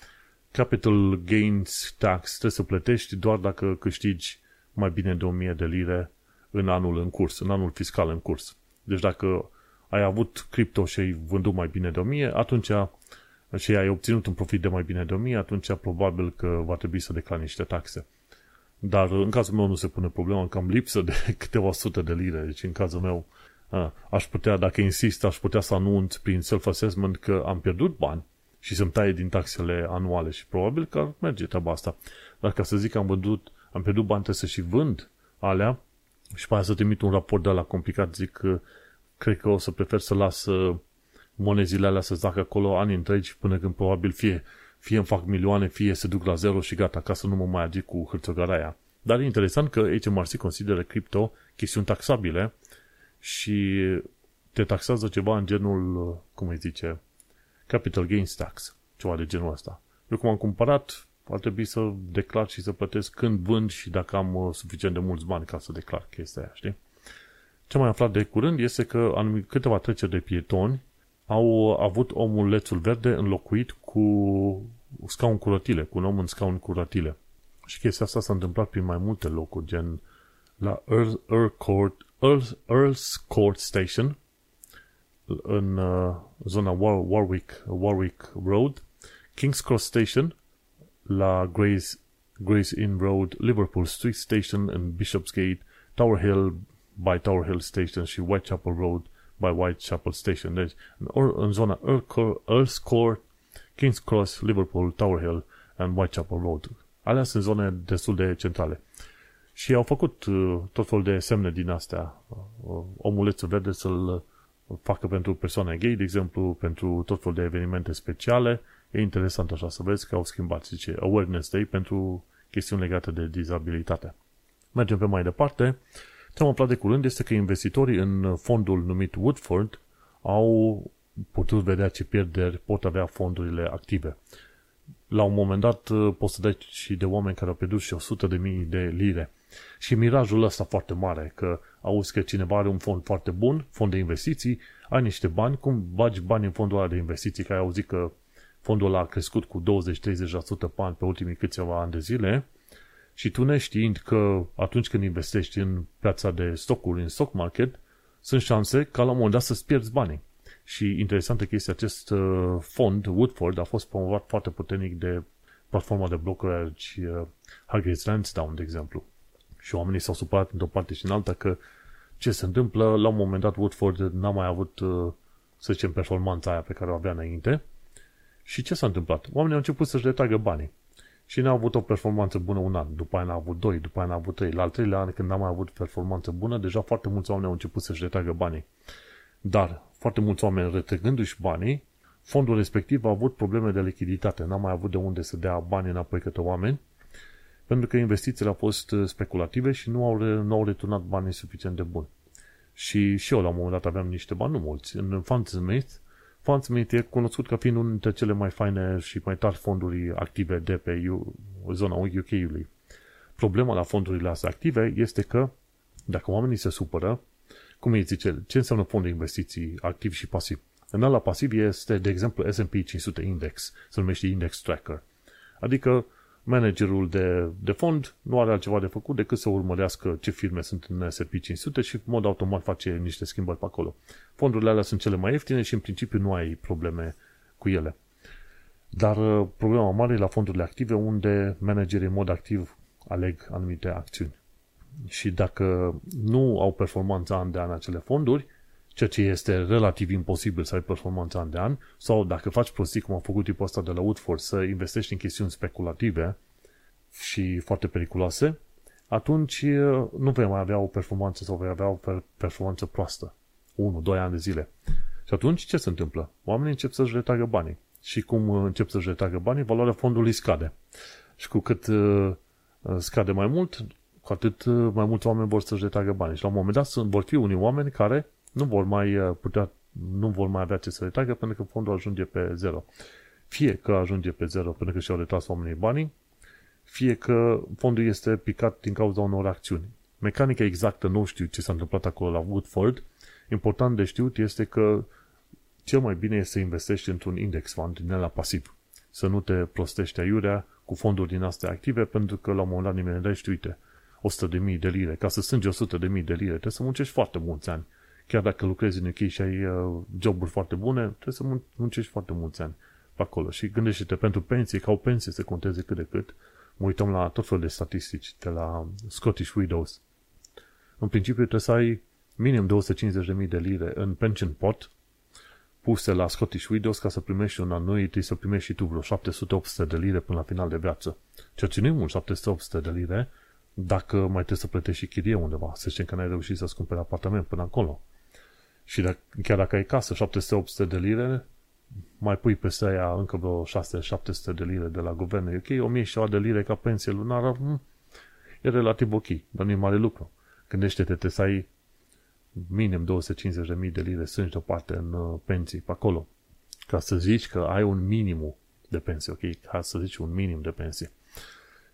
capital gains tax trebuie să plătești doar dacă câștigi mai bine de 1000 de lire în anul în curs, în anul fiscal în curs. Deci dacă ai avut cripto și ai vândut mai bine de 1000, atunci și ai obținut un profit de mai bine de 1000, atunci probabil că va trebui să declari niște taxe. Dar în cazul meu nu se pune problema că am lipsă de câteva sute de lire. Deci în cazul meu aș putea, dacă insist, aș putea să anunț prin self-assessment că am pierdut bani și să-mi taie din taxele anuale și probabil că ar merge treaba asta. Dar ca să zic că am vândut, am pierdut bani, trebuie să și vând alea și pe aia să trimit un raport de la complicat, zic că cred că o să prefer să las uh, monezile alea să zacă acolo ani întregi până când probabil fie, fie îmi fac milioane, fie se duc la zero și gata, ca să nu mă mai agi cu hârțogaraia. Dar e interesant că HMRC consideră cripto chestiuni taxabile și te taxează ceva în genul, cum îi zice, capital gains tax, ceva de genul ăsta. Eu cum am cumpărat, ar trebui să declar și să plătesc când vând și dacă am uh, suficient de mulți bani ca să declar chestia aia, știi? Ce mai aflat de curând este că anumit, câteva treceri de pietoni au avut omulețul verde înlocuit cu scaun cu rotile, cu un om în scaun cu rotile. Și chestia asta s-a întâmplat prin mai multe locuri, gen la Earl, Earl Court, Earl, Earl's Court Station, în uh, zona War, Warwick, Warwick Road, King's Cross Station, la Grace, Grace Inn Road, Liverpool Street Station în Bishopsgate, Tower Hill by Tower Hill Station și Whitechapel Road by Whitechapel Station. Deci, în, în zona Earl's Court, King's Cross, Liverpool, Tower Hill and Whitechapel Road. Alea sunt zone destul de centrale. Și au făcut uh, tot felul de semne din astea. Uh, omulețul verde să-l facă pentru persoane gay, de exemplu, pentru tot felul de evenimente speciale. E interesant așa să vezi că au schimbat, zice, Awareness Day pentru chestiuni legate de dizabilitate. Mergem pe mai departe. Ce am aflat de curând este că investitorii în fondul numit Woodford au putut vedea ce pierderi pot avea fondurile active. La un moment dat poți să dai și de oameni care au pierdut și 100 de mii de lire. Și mirajul ăsta foarte mare, că auzi că cineva are un fond foarte bun, fond de investiții, ai niște bani, cum bagi bani în fondul ăla de investiții, că ai auzit că fondul ăla a crescut cu 20-30% pe an pe ultimii câțiva ani de zile, și tu neștiind că atunci când investești în piața de stocuri, în stock market, sunt șanse ca la un moment dat să-ți pierzi banii. Și interesantă chestie, acest uh, fond, Woodford, a fost promovat foarte puternic de platforma de brokerage uh, Hargreaves Lansdowne, de exemplu. Și oamenii s-au supărat într-o parte și în alta că ce se întâmplă, la un moment dat Woodford n-a mai avut, uh, să zicem, performanța aia pe care o avea înainte. Și ce s-a întâmplat? Oamenii au început să-și retragă banii. Și n-a avut o performanță bună un an, după aia n-a avut doi, după aia n-a avut trei. La al treilea an, când n-a mai avut performanță bună, deja foarte mulți oameni au început să-și retragă banii. Dar, foarte mulți oameni retrăgându-și banii, fondul respectiv a avut probleme de lichiditate. N-a mai avut de unde să dea bani înapoi către oameni pentru că investițiile au fost uh, speculative și nu au, nu au returnat banii suficient de buni. Și și eu la un moment dat aveam niște bani, nu mulți. În Fundsmith, Fundsmith e cunoscut ca fiind unul dintre cele mai faine și mai tari fonduri active de pe zona UK-ului. Problema la fondurile astea active este că dacă oamenii se supără, cum îi zice, ce înseamnă fond de investiții activ și pasiv? În ala pasiv este, de exemplu, S&P 500 Index, se numește Index Tracker. Adică managerul de, de fond nu are altceva de făcut decât să urmărească ce firme sunt în S&P 500 și în mod automat face niște schimbări pe acolo. Fondurile alea sunt cele mai ieftine și în principiu nu ai probleme cu ele. Dar uh, problema mare e la fondurile active unde managerii în mod activ aleg anumite acțiuni. Și dacă nu au performanța an de an acele fonduri, ceea ce este relativ imposibil să ai performanță an de an, sau dacă faci prostii, cum a făcut tipul ăsta de la Woodford, să investești în chestiuni speculative și foarte periculoase, atunci nu vei mai avea o performanță sau vei avea o performanță proastă. 1-2 ani de zile. Și atunci ce se întâmplă? Oamenii încep să-și retragă banii. Și cum încep să-și retragă banii, valoarea fondului scade. Și cu cât uh, scade mai mult, cu atât uh, mai mulți oameni vor să-și retragă banii. Și la un moment dat vor fi unii oameni care nu vor mai uh, putea, nu vor mai avea ce să retragă pentru că fondul ajunge pe zero. Fie că ajunge pe zero pentru că și-au retras oamenii banii, fie că fondul este picat din cauza unor acțiuni. Mecanica exactă nu știu ce s-a întâmplat acolo la Woodford. Important de știut este că cel mai bine este să investești într-un index fund din la pasiv. Să nu te prostești aiurea cu fonduri din astea active, pentru că la un moment dat nimeni uite, 100.000 de lire. Ca să strângi 100.000 de lire, trebuie să muncești foarte mulți ani. Chiar dacă lucrezi în UK și ai uh, joburi foarte bune, trebuie să muncești foarte mulți ani pe acolo. Și gândește-te pentru pensie, ca o pensie să conteze cât de cât. Mă uităm la tot felul de statistici de la Scottish Widows. În principiu trebuie să ai minim 250.000 de lire în pension pot puse la Scottish Widows ca să primești un annuity, să primești și tu vreo 700-800 de lire până la final de viață. Ceea ce nu e mult, 700-800 de lire, dacă mai trebuie să plătești și chirie undeva. Să zicem că n-ai reușit să-ți cumperi apartament până acolo. Și dacă, chiar dacă ai casă, 700-800 de lire, mai pui peste aia încă vreo 6-700 de lire de la guvern ok, 1000 și de lire ca pensie lunară, hm, e relativ ok, dar nu e mare lucru. Gândește-te, trebuie să ai minim 250.000 de lire strângi deoparte în uh, pensii pe acolo. Ca să zici că ai un minimum de pensie, ok? Ca să zici un minim de pensie.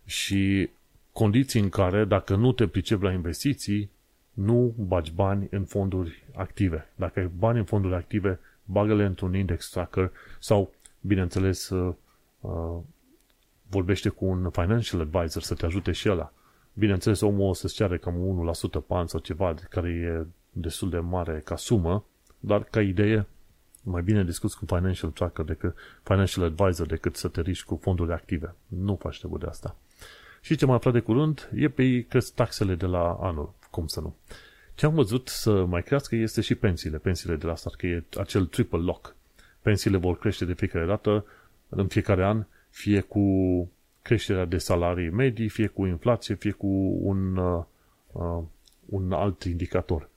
Și condiții în care, dacă nu te pricepi la investiții, nu bagi bani în fonduri active. Dacă ai bani în fonduri active, bagă-le într-un index tracker sau, bineînțeles, uh, uh, vorbește cu un financial advisor să te ajute și ăla. Bineînțeles, omul o să-ți ceare cam 1% pan sau ceva care e destul de mare ca sumă, dar ca idee, mai bine discuți cu financial tracker decât financial advisor decât să te riști cu fonduri active. Nu faci treabă de asta. Și ce mai aflat de curând e pe cresc taxele de la anul. Cum să nu? Ce am văzut să mai crească este și pensiile. Pensiile de la stat, că e acel triple lock. Pensiile vor crește de fiecare dată, în fiecare an, fie cu creșterea de salarii medii, fie cu inflație, fie cu un, uh, uh, un alt indicator.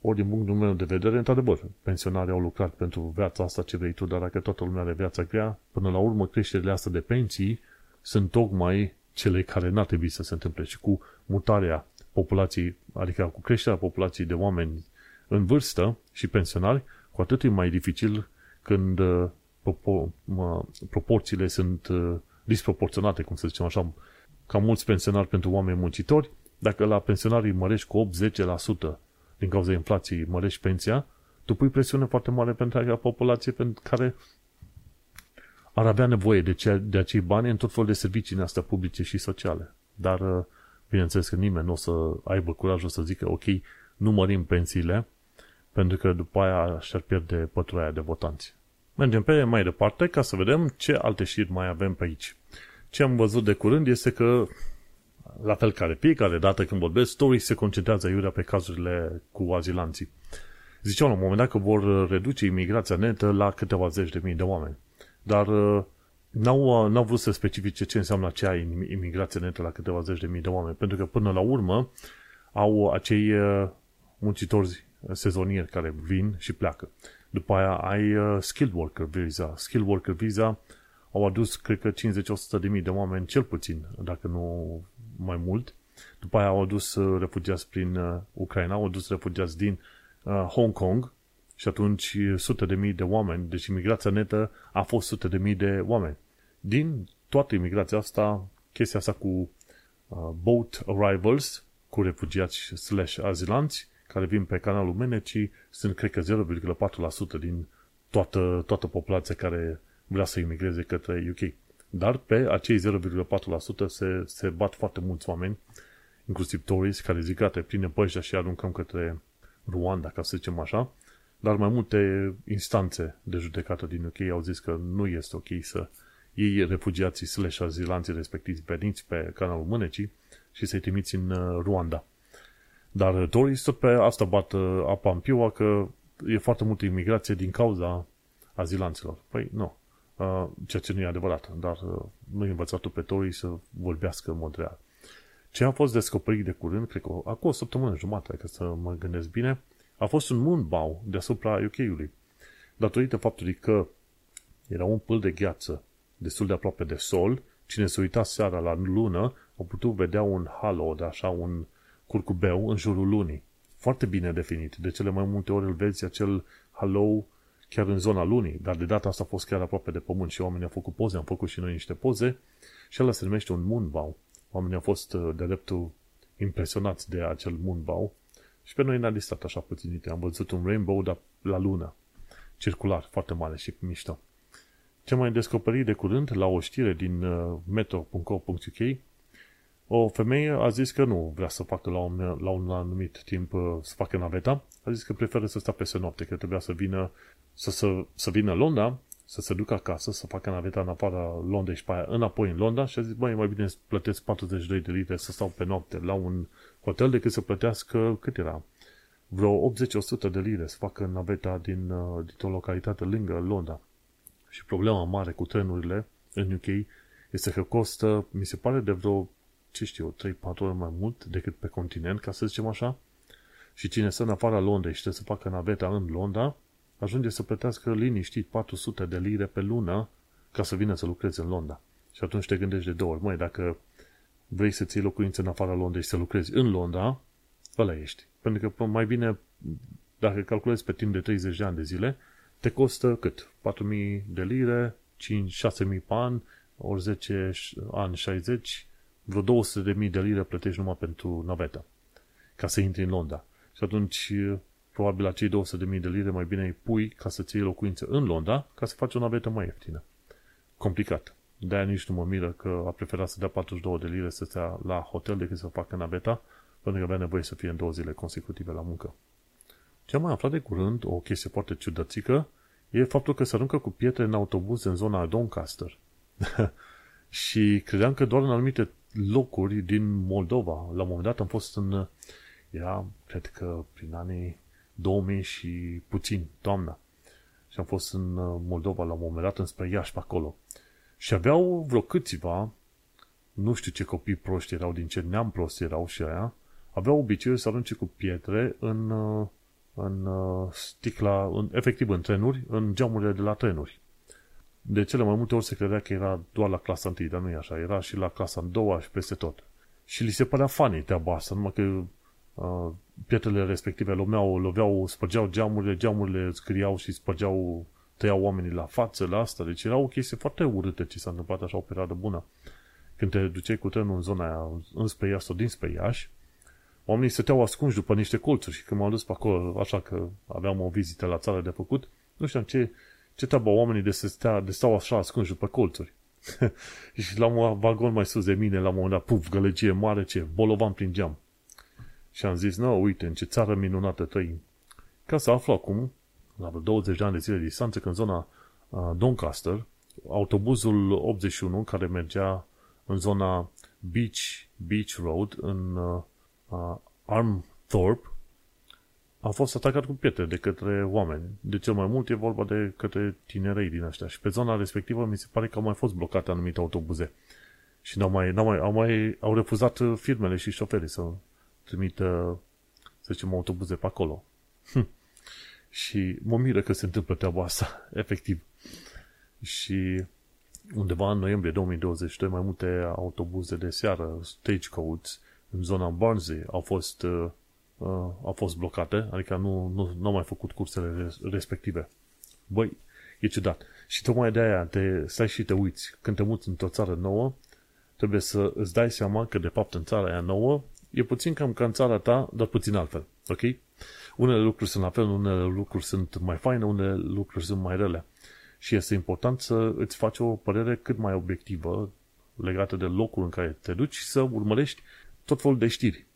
Ori din punctul meu de vedere, într-adevăr, pensionarii au lucrat pentru viața asta ce vrei tu, dar dacă toată lumea are viața grea, până la urmă creșterile astea de pensii sunt tocmai cele care n-ar trebui să se întâmple și cu mutarea populației, adică cu creșterea populației de oameni în vârstă și pensionari, cu atât e mai dificil când uh, proporțiile sunt uh, disproporționate, cum să zicem așa, ca mulți pensionari pentru oameni muncitori, dacă la pensionarii mărești cu 8-10% din cauza inflației mărești pensia, tu pui presiune foarte mare pentru acea populație pentru care ar avea nevoie de, ce, de acei bani în tot felul de servicii astea publice și sociale. Dar, uh, bineînțeles că nimeni nu o să aibă curajul să zică, ok, nu mărim pensiile, pentru că după aia și-ar pierde pătura de votanți. Mergem pe mai departe ca să vedem ce alte știri mai avem pe aici. Ce am văzut de curând este că la fel ca fiecare dată când vorbesc, story se concentrează iurea pe cazurile cu azilanții. Ziceau la un moment dat că vor reduce imigrația netă la câteva zeci de mii de oameni. Dar uh, n-au, uh, n-au vrut să specifice ce înseamnă acea imigrație netă la câteva zeci de mii de oameni, pentru că până la urmă au acei uh, muncitori sezonieri care vin și pleacă. După aia ai skilled worker visa. Skilled worker visa au adus, cred că, 50-100 de mii de oameni, cel puțin, dacă nu mai mult. După aia au adus uh, refugiați prin uh, Ucraina, au adus refugiați din uh, Hong Kong și atunci sute de mii de oameni, deci imigrația netă a fost sute de mii de oameni. Din toată imigrația asta, chestia asta cu boat arrivals, cu refugiați slash azilanți, care vin pe canalul Meneci, sunt, cred că, 0,4% din toată, toată populația care vrea să imigreze către UK. Dar pe acei 0,4% se, se bat foarte mulți oameni, inclusiv touriști, care zic, gata, prindem pe ăștia și aruncăm către Ruanda, ca să zicem așa, dar mai multe instanțe de judecată din UK au zis că nu este ok să iei refugiații slash azilanții respectivi veniți pe canalul Mânecii și să-i trimiți în uh, Ruanda. Dar Tories tot pe asta bat uh, apa în piua că e foarte multă imigrație din cauza azilanților. Păi nu. Uh, ceea ce nu e adevărat, dar uh, nu i învățat pe toi să vorbească în mod real. Ce a fost descoperit de curând, cred că acum o săptămână jumătate, ca să mă gândesc bine, a fost un moonbow deasupra UK-ului. Datorită faptului că era un pâl de gheață destul de aproape de sol, cine se uita seara la lună, a putut vedea un halo, de așa un curcubeu în jurul lunii. Foarte bine definit. De cele mai multe ori îl vezi acel halo chiar în zona lunii, dar de data asta a fost chiar aproape de pământ și oamenii au făcut poze, am făcut și noi niște poze și ăla se numește un moonbow. Oamenii au fost uh, de dreptul impresionați de acel moonbow și pe noi ne-a distat așa puțin. Am văzut un rainbow dar la lună, circular, foarte mare și mișto. Ce mai descoperit de curând, la o știre din uh, metro.co.uk, o femeie a zis că nu vrea să facă la un, la un anumit timp uh, să facă naveta, a zis că preferă să stea peste noapte, că trebuia să vină să, să, să vină Londra, să se ducă acasă, să facă naveta în afara Londrei și pe aia înapoi în Londra și a zis, băi, mai bine să plătesc 42 de lire să stau pe noapte la un hotel decât să plătească, cât era? Vreo 80-100 de lire să facă naveta din, uh, dintr-o localitate lângă Londra. Și problema mare cu trenurile în UK este că costă, mi se pare, de vreo, ce știu, 3-4 ori mai mult decât pe continent, ca să zicem așa. Și cine stă în afara Londrei și trebuie să facă naveta în Londra, ajunge să plătească liniștit 400 de lire pe lună ca să vină să lucreze în Londra. Și atunci te gândești de două ori, măi, dacă vrei să ții locuință în afara Londrei și să lucrezi în Londra, ăla ești. Pentru că mai bine, dacă calculezi pe timp de 30 de ani de zile, te costă cât? 4.000 de lire, 5 6.000 pe an, ori 10 ani 60, vreo 200.000 de lire plătești numai pentru naveta, ca să intri în Londra. Și atunci, probabil acei 200.000 de lire mai bine îi pui ca să-ți iei locuință în Londra, ca să faci o navetă mai ieftină. Complicat. De-aia nici nu mă miră că a preferat să dea 42 de lire să stea la hotel decât să facă naveta, pentru că avea nevoie să fie în două zile consecutive la muncă. Ce am mai aflat de curând, o chestie foarte ciudățică, e faptul că se aruncă cu pietre în autobuz în zona Doncaster. și credeam că doar în anumite locuri din Moldova. La un moment dat am fost în, era, cred că prin anii 2000 și puțin, toamna. Și am fost în Moldova la un moment dat înspre Iași pe acolo. Și aveau vreo câțiva, nu știu ce copii proști erau, din ce neam prost erau și aia, aveau obiceiul să arunce cu pietre în, în sticla, în, efectiv în trenuri, în geamurile de la trenuri. De cele mai multe ori se credea că era doar la clasa 1, dar nu e așa, era și la clasa 2 și peste tot. Și li se părea funny treaba asta, numai că uh, pietrele respective loveau, loveau, spărgeau geamurile, geamurile scriau și spărgeau, tăiau oamenii la față, la asta. Deci era o chestie foarte urâtă ce s-a întâmplat așa o perioadă bună. Când te duceai cu trenul în zona aia, înspre Iași sau dinspre Iași, oamenii stăteau ascunși după niște colțuri și când m-am dus pe acolo, așa că aveam o vizită la țară de făcut, nu știam ce, ce treabă oamenii de, să stea, de stau așa ascunși după colțuri. și la un vagon mai sus de mine, la un moment dat, puf, gălăgie mare, ce, bolovan prin geam. Și am zis, nu, uite, în ce țară minunată trăim. Ca să aflu acum, la vreo 20 de ani de zile de distanță, că în zona uh, Doncaster, autobuzul 81 care mergea în zona Beach, Beach Road, în uh, uh, Armthorpe, a fost atacat cu pietre de către oameni. De cel mai mult e vorba de către tinerei din ăștia. Și pe zona respectivă mi se pare că au mai fost blocate anumite autobuze. Și n-au mai, n-au mai, au, mai, au refuzat firmele și șoferii să trimită, să zicem, autobuze pe acolo. Hm. Și mă miră că se întâmplă treaba asta, efectiv. Și undeva în noiembrie 2022 mai multe autobuze de seară, stagecoach, în zona Barnsley au fost, uh, uh, au fost blocate, adică nu, nu, nu au mai făcut cursele respective. Băi, e ciudat. Și tocmai de aia te stai și te uiți. Când te muți într-o țară nouă, trebuie să îți dai seama că de fapt în țara aia nouă e puțin cam ca în țara ta, dar puțin altfel. Ok? Unele lucruri sunt la fel, unele lucruri sunt mai faine, unele lucruri sunt mai rele. Și este important să îți faci o părere cât mai obiectivă legată de locul în care te duci și să urmărești tot felul de știri.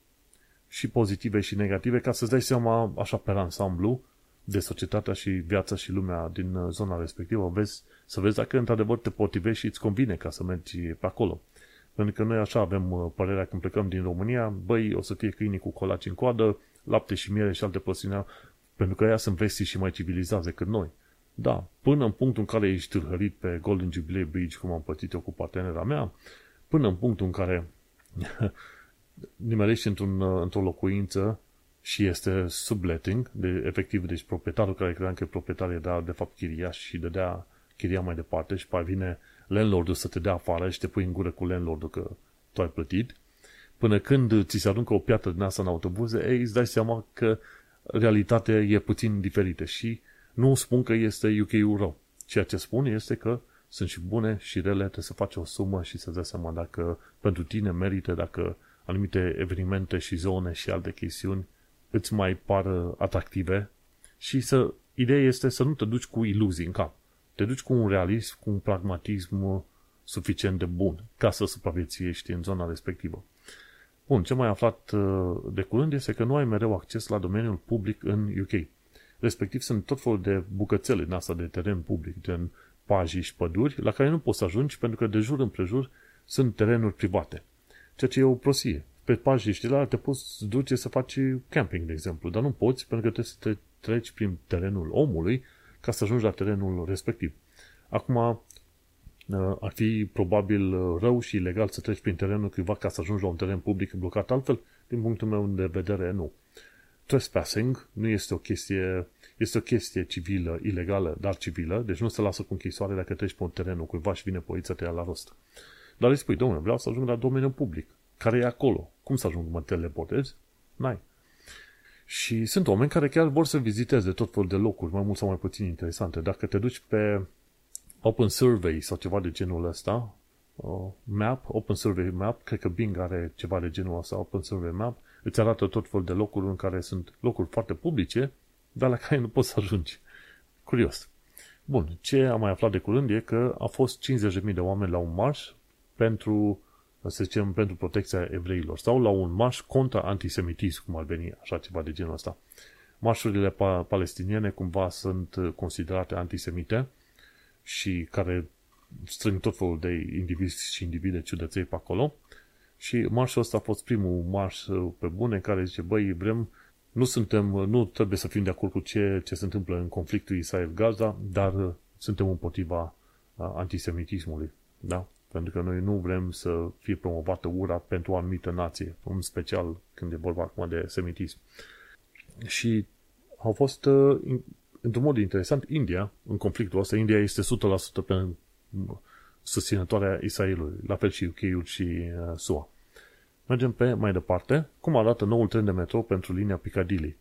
Și pozitive și negative, ca să-ți dai seama, așa pe ansamblu, de societatea și viața și lumea din zona respectivă, vezi, să vezi dacă într-adevăr te potrivești și îți convine ca să mergi pe acolo. Pentru că noi așa avem uh, părerea când plecăm din România, băi, o să fie câinii cu colaci în coadă, lapte și miere și alte Pentru că ea sunt vestii și mai civilizați decât noi. Da, până în punctul în care ești târhărit pe Golden Jubilee Bridge, cum am pățit eu cu partenera mea, până în punctul în care nimerești într-un, într-o locuință și este subletting, de, efectiv, deci proprietarul care credea că e proprietar era de fapt chiriaș și dădea chiria mai departe și pe vine landlordul să te dea afară și te pui în gură cu landlordul că tu ai plătit, până când ți se aruncă o piatră din asta în autobuze, ei, îți dai seama că realitatea e puțin diferită și nu spun că este UK-ul rău. Ceea ce spun este că sunt și bune și rele, trebuie să faci o sumă și să-ți dai seama dacă pentru tine merită, dacă anumite evenimente și zone și alte chestiuni îți mai par atractive și să, ideea este să nu te duci cu iluzii în cap. Te duci cu un realism, cu un pragmatism suficient de bun ca să supraviețuiești în zona respectivă. Bun, ce mai aflat uh, de curând este că nu ai mereu acces la domeniul public în UK. Respectiv sunt tot felul de bucățele în asta de teren public, gen pajii și păduri, la care nu poți să ajungi pentru că de jur împrejur sunt terenuri private. Ceea ce e o prostie. Pe pajii și la te poți duce să faci camping, de exemplu, dar nu poți pentru că trebuie să te treci prin terenul omului ca să ajungi la terenul respectiv. Acum, uh, ar fi probabil rău și ilegal să treci prin terenul cuiva ca să ajungi la un teren public blocat altfel? Din punctul meu de vedere, nu. Trespassing nu este o chestie, este o chestie civilă, ilegală, dar civilă, deci nu se lasă cu închisoare dacă treci pe un terenul cuiva și vine poliția te ia la rost. Dar îi spui, domnule, vreau să ajung la domeniul public. Care e acolo? Cum să ajung? Mă teleportezi? N-ai. Și sunt oameni care chiar vor să viziteze tot felul de locuri, mai mult sau mai puțin interesante. Dacă te duci pe Open Survey sau ceva de genul ăsta, uh, Map, Open Survey Map, cred că Bing are ceva de genul ăsta, Open Survey Map, îți arată tot felul de locuri în care sunt locuri foarte publice, dar la care nu poți să ajungi. Curios. Bun, ce am mai aflat de curând e că a fost 50.000 de oameni la un marș pentru să zicem, pentru protecția evreilor sau la un marș contra antisemitism, cum ar veni, așa ceva de genul ăsta. Marșurile pa- palestiniene cumva sunt considerate antisemite și care strâng tot felul de indivizi și individe ciudăței pe acolo și marșul ăsta a fost primul marș pe bune care zice, băi, vrem, nu suntem, nu trebuie să fim de acord cu ce, ce se întâmplă în conflictul Israel-Gaza, dar suntem împotriva antisemitismului. Da? Pentru că noi nu vrem să fie promovată ura pentru o anumită nație, în special când e vorba acum de semitism. Și au fost, uh, într-un mod interesant, India, în conflictul ăsta, India este 100% pe susținătoarea Israelului, la fel și UK-ul și uh, SUA. Mergem pe mai departe. Cum arată noul tren de metro pentru linia Piccadilly?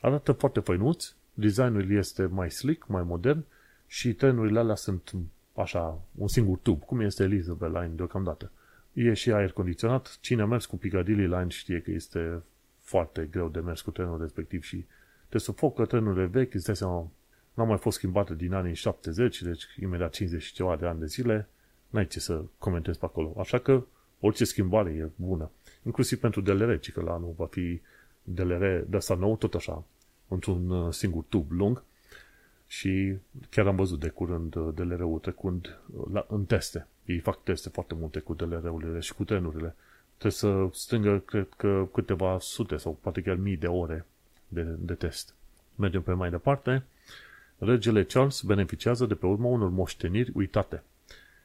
Arată foarte făinuț, designul este mai slick, mai modern și trenurile alea sunt așa, un singur tub, cum este Elizabeth Line deocamdată. E și aer condiționat. Cine a mers cu Piccadilly Line știe că este foarte greu de mers cu trenul respectiv și te sufocă trenurile vechi, îți dai seama, n-au mai fost schimbate din anii 70, deci imediat 50 și ceva de ani de zile, n-ai ce să comentezi pe acolo. Așa că orice schimbare e bună. Inclusiv pentru DLR, ci că la anul va fi DLR de asta nou, tot așa, într-un uh, singur tub lung, și chiar am văzut de curând uh, DLR-ul trecând uh, la, în teste. Ei fac teste foarte multe cu DLR-urile și cu trenurile. Trebuie să strângă, cred că, câteva sute sau poate chiar mii de ore de, de test. Mergem pe mai departe. Regele Charles beneficiază de pe urma unor moșteniri uitate.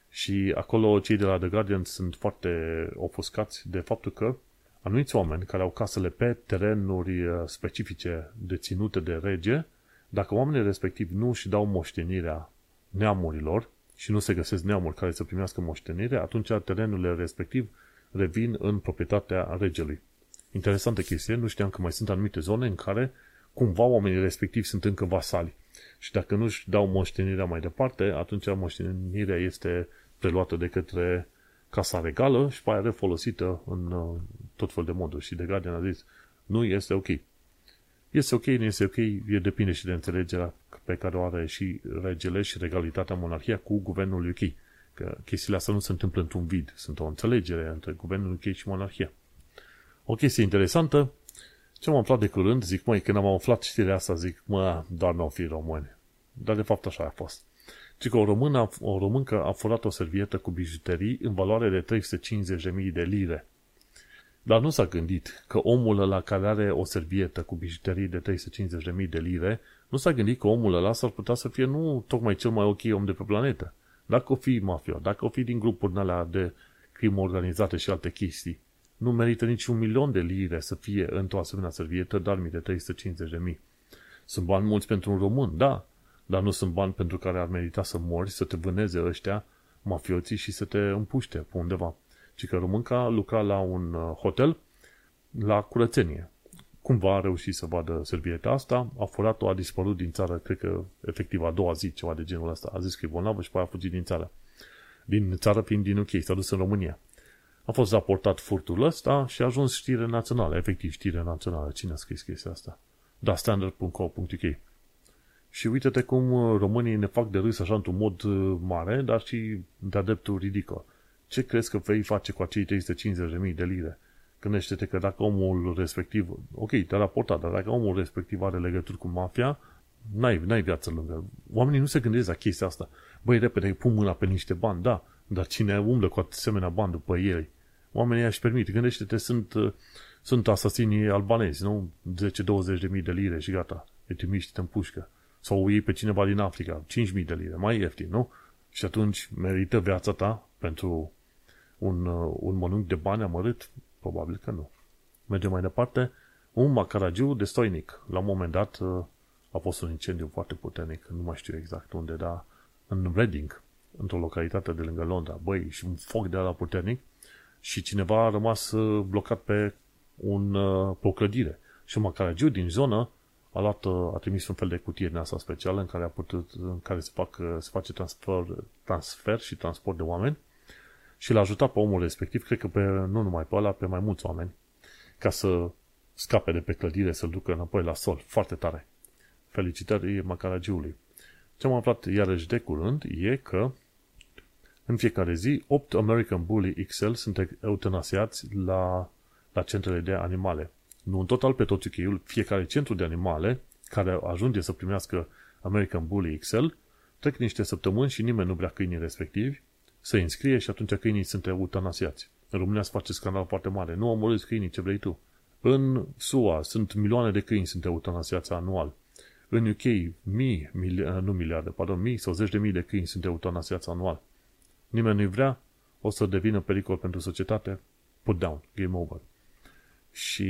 Și acolo cei de la The Guardian sunt foarte ofuscați de faptul că anumiți oameni care au casele pe terenuri uh, specifice deținute de rege dacă oamenii respectivi nu își dau moștenirea neamurilor și nu se găsesc neamuri care să primească moștenire, atunci terenurile respectiv revin în proprietatea regelui. Interesantă chestie, nu știam că mai sunt anumite zone în care cumva oamenii respectivi sunt încă vasali. Și dacă nu își dau moștenirea mai departe, atunci moștenirea este preluată de către casa regală și pe aia refolosită în uh, tot fel de moduri. Și de Guardian a zis, nu este ok. Este ok, nu este ok, e depinde și de înțelegerea pe care o are și regele și regalitatea monarhia cu guvernul UK. Că chestiile astea nu se întâmplă într-un vid, sunt o înțelegere între guvernul UK și monarhia. O chestie interesantă, ce am aflat de curând, zic, măi, când am aflat știrea asta, zic, mă, doar nu au fi români. Dar de fapt așa a fost. Ci că o, română, o româncă a furat o servietă cu bijuterii în valoare de 350.000 de lire. Dar nu s-a gândit că omul ăla care are o servietă cu bijuterii de 350.000 de lire, nu s-a gândit că omul ăla s-ar putea să fie nu tocmai cel mai ok om de pe planetă. Dacă o fi mafia, dacă o fi din grupuri alea de crimă organizată și alte chestii, nu merită nici un milion de lire să fie într-o asemenea servietă de armii de 350 de mii. Sunt bani mulți pentru un român, da, dar nu sunt bani pentru care ar merita să mori, să te vâneze ăștia, mafioții și să te împuște pe undeva. Ci că românca lucra la un uh, hotel la curățenie. Cumva a reușit să vadă servieta asta, a furat-o, a dispărut din țară, cred că efectiv a doua zi, ceva de genul ăsta. A zis că e bolnavă și pe a fugit din țară. Din țară fiind din UK, s-a dus în România. A fost raportat furtul ăsta și a ajuns știre națională, efectiv știre națională. Cine a scris chestia asta? Da, standard.co.uk. Și uite-te cum uh, românii ne fac de râs așa într-un mod uh, mare, dar și de adeptul ridicol. Ce crezi că vei face cu acei 350.000 de lire? Gândește-te că dacă omul respectiv, ok, te-a raportat, dar dacă omul respectiv are legături cu mafia, n-ai, n-ai viață lângă. Oamenii nu se gândesc la chestia asta. Băi, repede, pun mâna pe niște bani, da, dar cine umblă cu asemenea bani după ei? Oamenii își permit. Gândește-te, sunt, uh, sunt asasinii albanezi, nu? 10-20 de mii de lire și gata. E trimiști în pușcă. Sau iei pe cineva din Africa, 5 mii de lire, mai ieftin, nu? Și atunci merită viața ta pentru un, uh, un mănânc de bani amărât? Probabil că nu. Mergem mai departe. Un macaragiu de stoinic. La un moment dat uh, a fost un incendiu foarte puternic, nu mai știu exact unde, dar în Reading, într-o localitate de lângă Londra. Băi, și un foc de ala puternic și cineva a rămas uh, blocat pe, un, pe o clădire. Și un macaragiu din zonă a, luat, a trimis un fel de cutie din asta specială în care, a putut, în care se, fac, se face transfer, transfer și transport de oameni și l-a ajutat pe omul respectiv, cred că pe, nu numai pe ăla, pe mai mulți oameni, ca să scape de pe clădire, să-l ducă înapoi la sol. Foarte tare. Felicitări Macaragiului. Ce am aflat iarăși de curând e că în fiecare zi 8 American Bully XL sunt eutanasiați la, la centrele de animale. Nu în total pe tot uk fiecare centru de animale care ajunge să primească American Bully XL trec niște săptămâni și nimeni nu vrea câinii respectivi se înscrie și atunci câinii sunt eutanasiați. În România se face scandal foarte mare. Nu omorâți câinii, ce vrei tu. În SUA sunt milioane de câini sunt eutanasiați anual. În UK, mii, mili, nu miliarde, pardon, mii sau zeci de mii de câini sunt eutanasiați anual. Nimeni nu vrea, o să devină pericol pentru societate, put down, game over. Și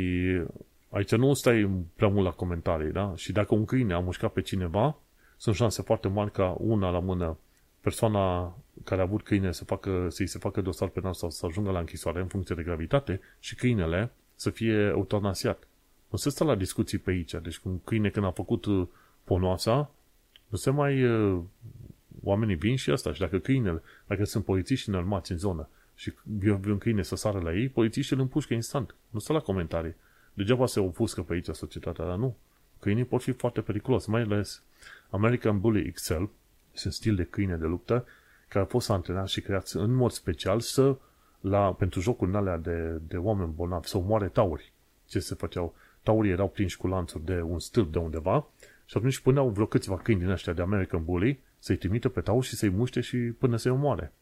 aici nu stai prea mult la comentarii, da? Și dacă un câine a mușcat pe cineva, sunt șanse foarte mari ca una la mână persoana care a avut câine să facă, să-i se facă dosar penal sau să ajungă la închisoare în funcție de gravitate și câinele să fie eutanasiat. Nu se stă la discuții pe aici. Deci un câine când a făcut uh, ponoasa, nu se mai... Uh, oamenii vin și asta. Și dacă câinele, dacă sunt polițiști înarmați în zonă și vine un câine să sară la ei, polițiștii îl împușcă instant. Nu stă la comentarii. Degeaba se ofuscă pe aici societatea, dar nu. Câinii pot fi foarte periculos, mai ales American Bully XL, sunt stil de câine de luptă, care au fost antrenați și creați în mod special să, la, pentru jocuri alea de, de oameni bolnavi, să omoare tauri. Ce se făceau? Taurii erau prinși cu lanțuri de un stâlp de undeva și atunci puneau vreo câțiva câini din ăștia de American Bully să-i trimită pe tauri și să-i muște și până să-i omoare.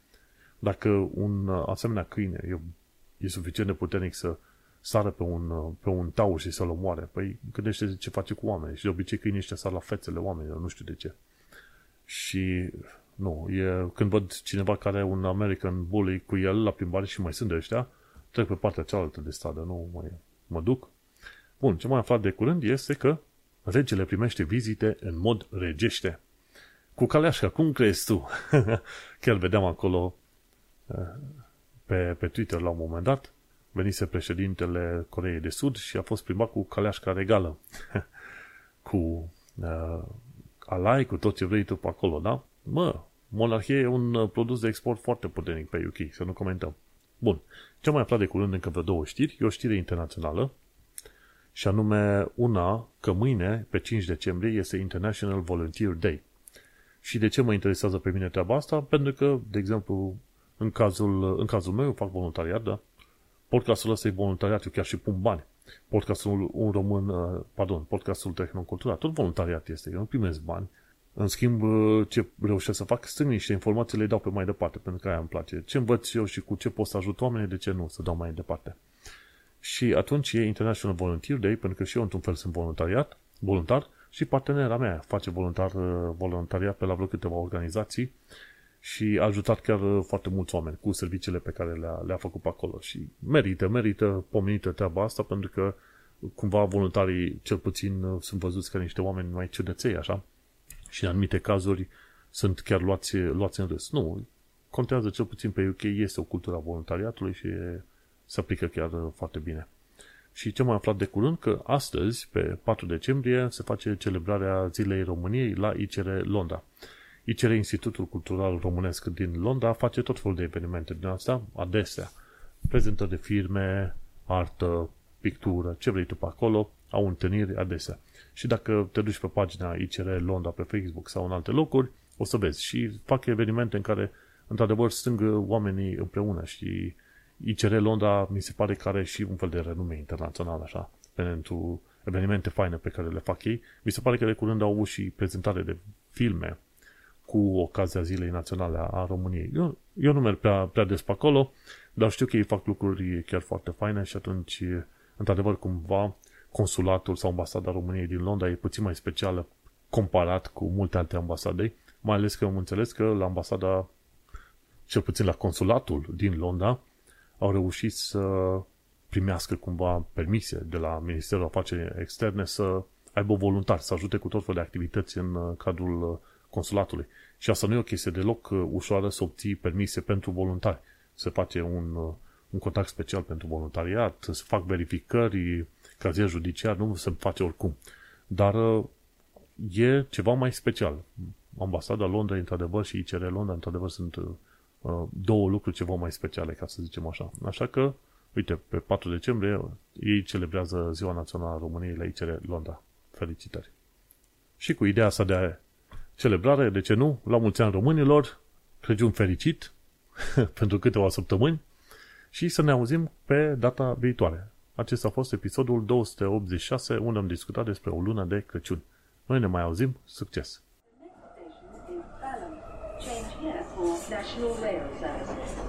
Dacă un asemenea câine e, e suficient de puternic să sară pe un, pe un taur și să-l omoare, păi gândește ce face cu oamenii. Și de obicei câinii ăștia sar la fețele oamenilor, nu știu de ce. Și nu, e, când văd cineva care are un American Bully cu el la plimbare și mai sunt de ăștia, trec pe partea cealaltă de stradă, nu mai mă duc. Bun, ce mai aflat de curând este că regele primește vizite în mod regește. Cu caleașca, cum crezi tu? Chiar vedeam acolo eh, pe, pe Twitter la un moment dat, venise președintele Coreei de Sud și a fost plimbat cu caleașca regală. cu uh, alai, cu tot ce vrei tu pe acolo, da? Mă, monarhie e un uh, produs de export foarte puternic pe UK, să nu comentăm. Bun, ce mai aflat de curând încă vreo două știri, e o știre internațională, și anume una că mâine, pe 5 decembrie, este International Volunteer Day. Și de ce mă interesează pe mine treaba asta? Pentru că, de exemplu, în cazul, în cazul meu, eu fac voluntariat, da? Podcastul ăsta e voluntariat, eu chiar și pun bani. Podcastul Un Român, uh, pardon, podcastul Tehnocultura, tot voluntariat este, eu nu primesc bani. În schimb, uh, ce reușesc să fac, strâng niște informații, le dau pe mai departe, pentru că aia îmi place. Ce învăț eu și cu ce pot să ajut oamenii, de ce nu să dau mai departe. Și atunci e International Volunteer Day, pentru că și eu într-un fel sunt voluntariat, voluntar și partenera mea face voluntar, voluntariat pe la vreo câteva organizații și a ajutat chiar foarte mulți oameni cu serviciile pe care le-a, le-a făcut pe acolo și merită, merită pomenită treaba asta pentru că cumva voluntarii cel puțin sunt văzuți ca niște oameni mai ciudăței, așa, și în anumite cazuri sunt chiar luați, luați în râs. Nu, contează cel puțin pe UK, este o cultură a voluntariatului și se aplică chiar foarte bine. Și ce am aflat de curând, că astăzi, pe 4 decembrie, se face celebrarea Zilei României la ICR Londra. ICR, Institutul Cultural Românesc din Londra, face tot felul de evenimente din asta, adesea. Prezentări de firme, artă, pictură, ce vrei tu pe acolo, au întâlniri adesea. Și dacă te duci pe pagina ICR Londra pe Facebook sau în alte locuri, o să vezi. Și fac evenimente în care, într-adevăr, strâng oamenii împreună și ICR Londra mi se pare că are și un fel de renume internațional, așa, pentru evenimente faine pe care le fac ei. Mi se pare că de curând au avut și prezentare de filme cu ocazia Zilei Naționale a României. Eu, eu nu merg prea, prea des pe acolo, dar știu că ei fac lucruri chiar foarte faine și atunci, într-adevăr, cumva, consulatul sau ambasada României din Londra e puțin mai specială comparat cu multe alte ambasade, mai ales că am înțeles că la ambasada, cel puțin la consulatul din Londra, au reușit să primească cumva permisie de la Ministerul Afacerii Externe să aibă voluntari, să ajute cu tot felul de activități în uh, cadrul uh, consulatului. Și asta nu e o chestie deloc uh, ușoară să obții permisie pentru voluntari. Se face un, un contact special pentru voluntariat, se fac verificări, cazier judiciar, nu se face oricum. Dar e ceva mai special. Ambasada Londra, într-adevăr, și ICR Londra, într-adevăr, sunt Uh, două lucruri ceva mai speciale, ca să zicem așa. Așa că, uite, pe 4 decembrie ei celebrează Ziua Națională a României la ICR Londra. Felicitări! Și cu ideea asta de celebrare, de ce nu, la mulți ani românilor, Crăciun fericit pentru câteva săptămâni și să ne auzim pe data viitoare. Acesta a fost episodul 286 unde am discutat despre o lună de Crăciun. Noi ne mai auzim, succes! National Rail Services.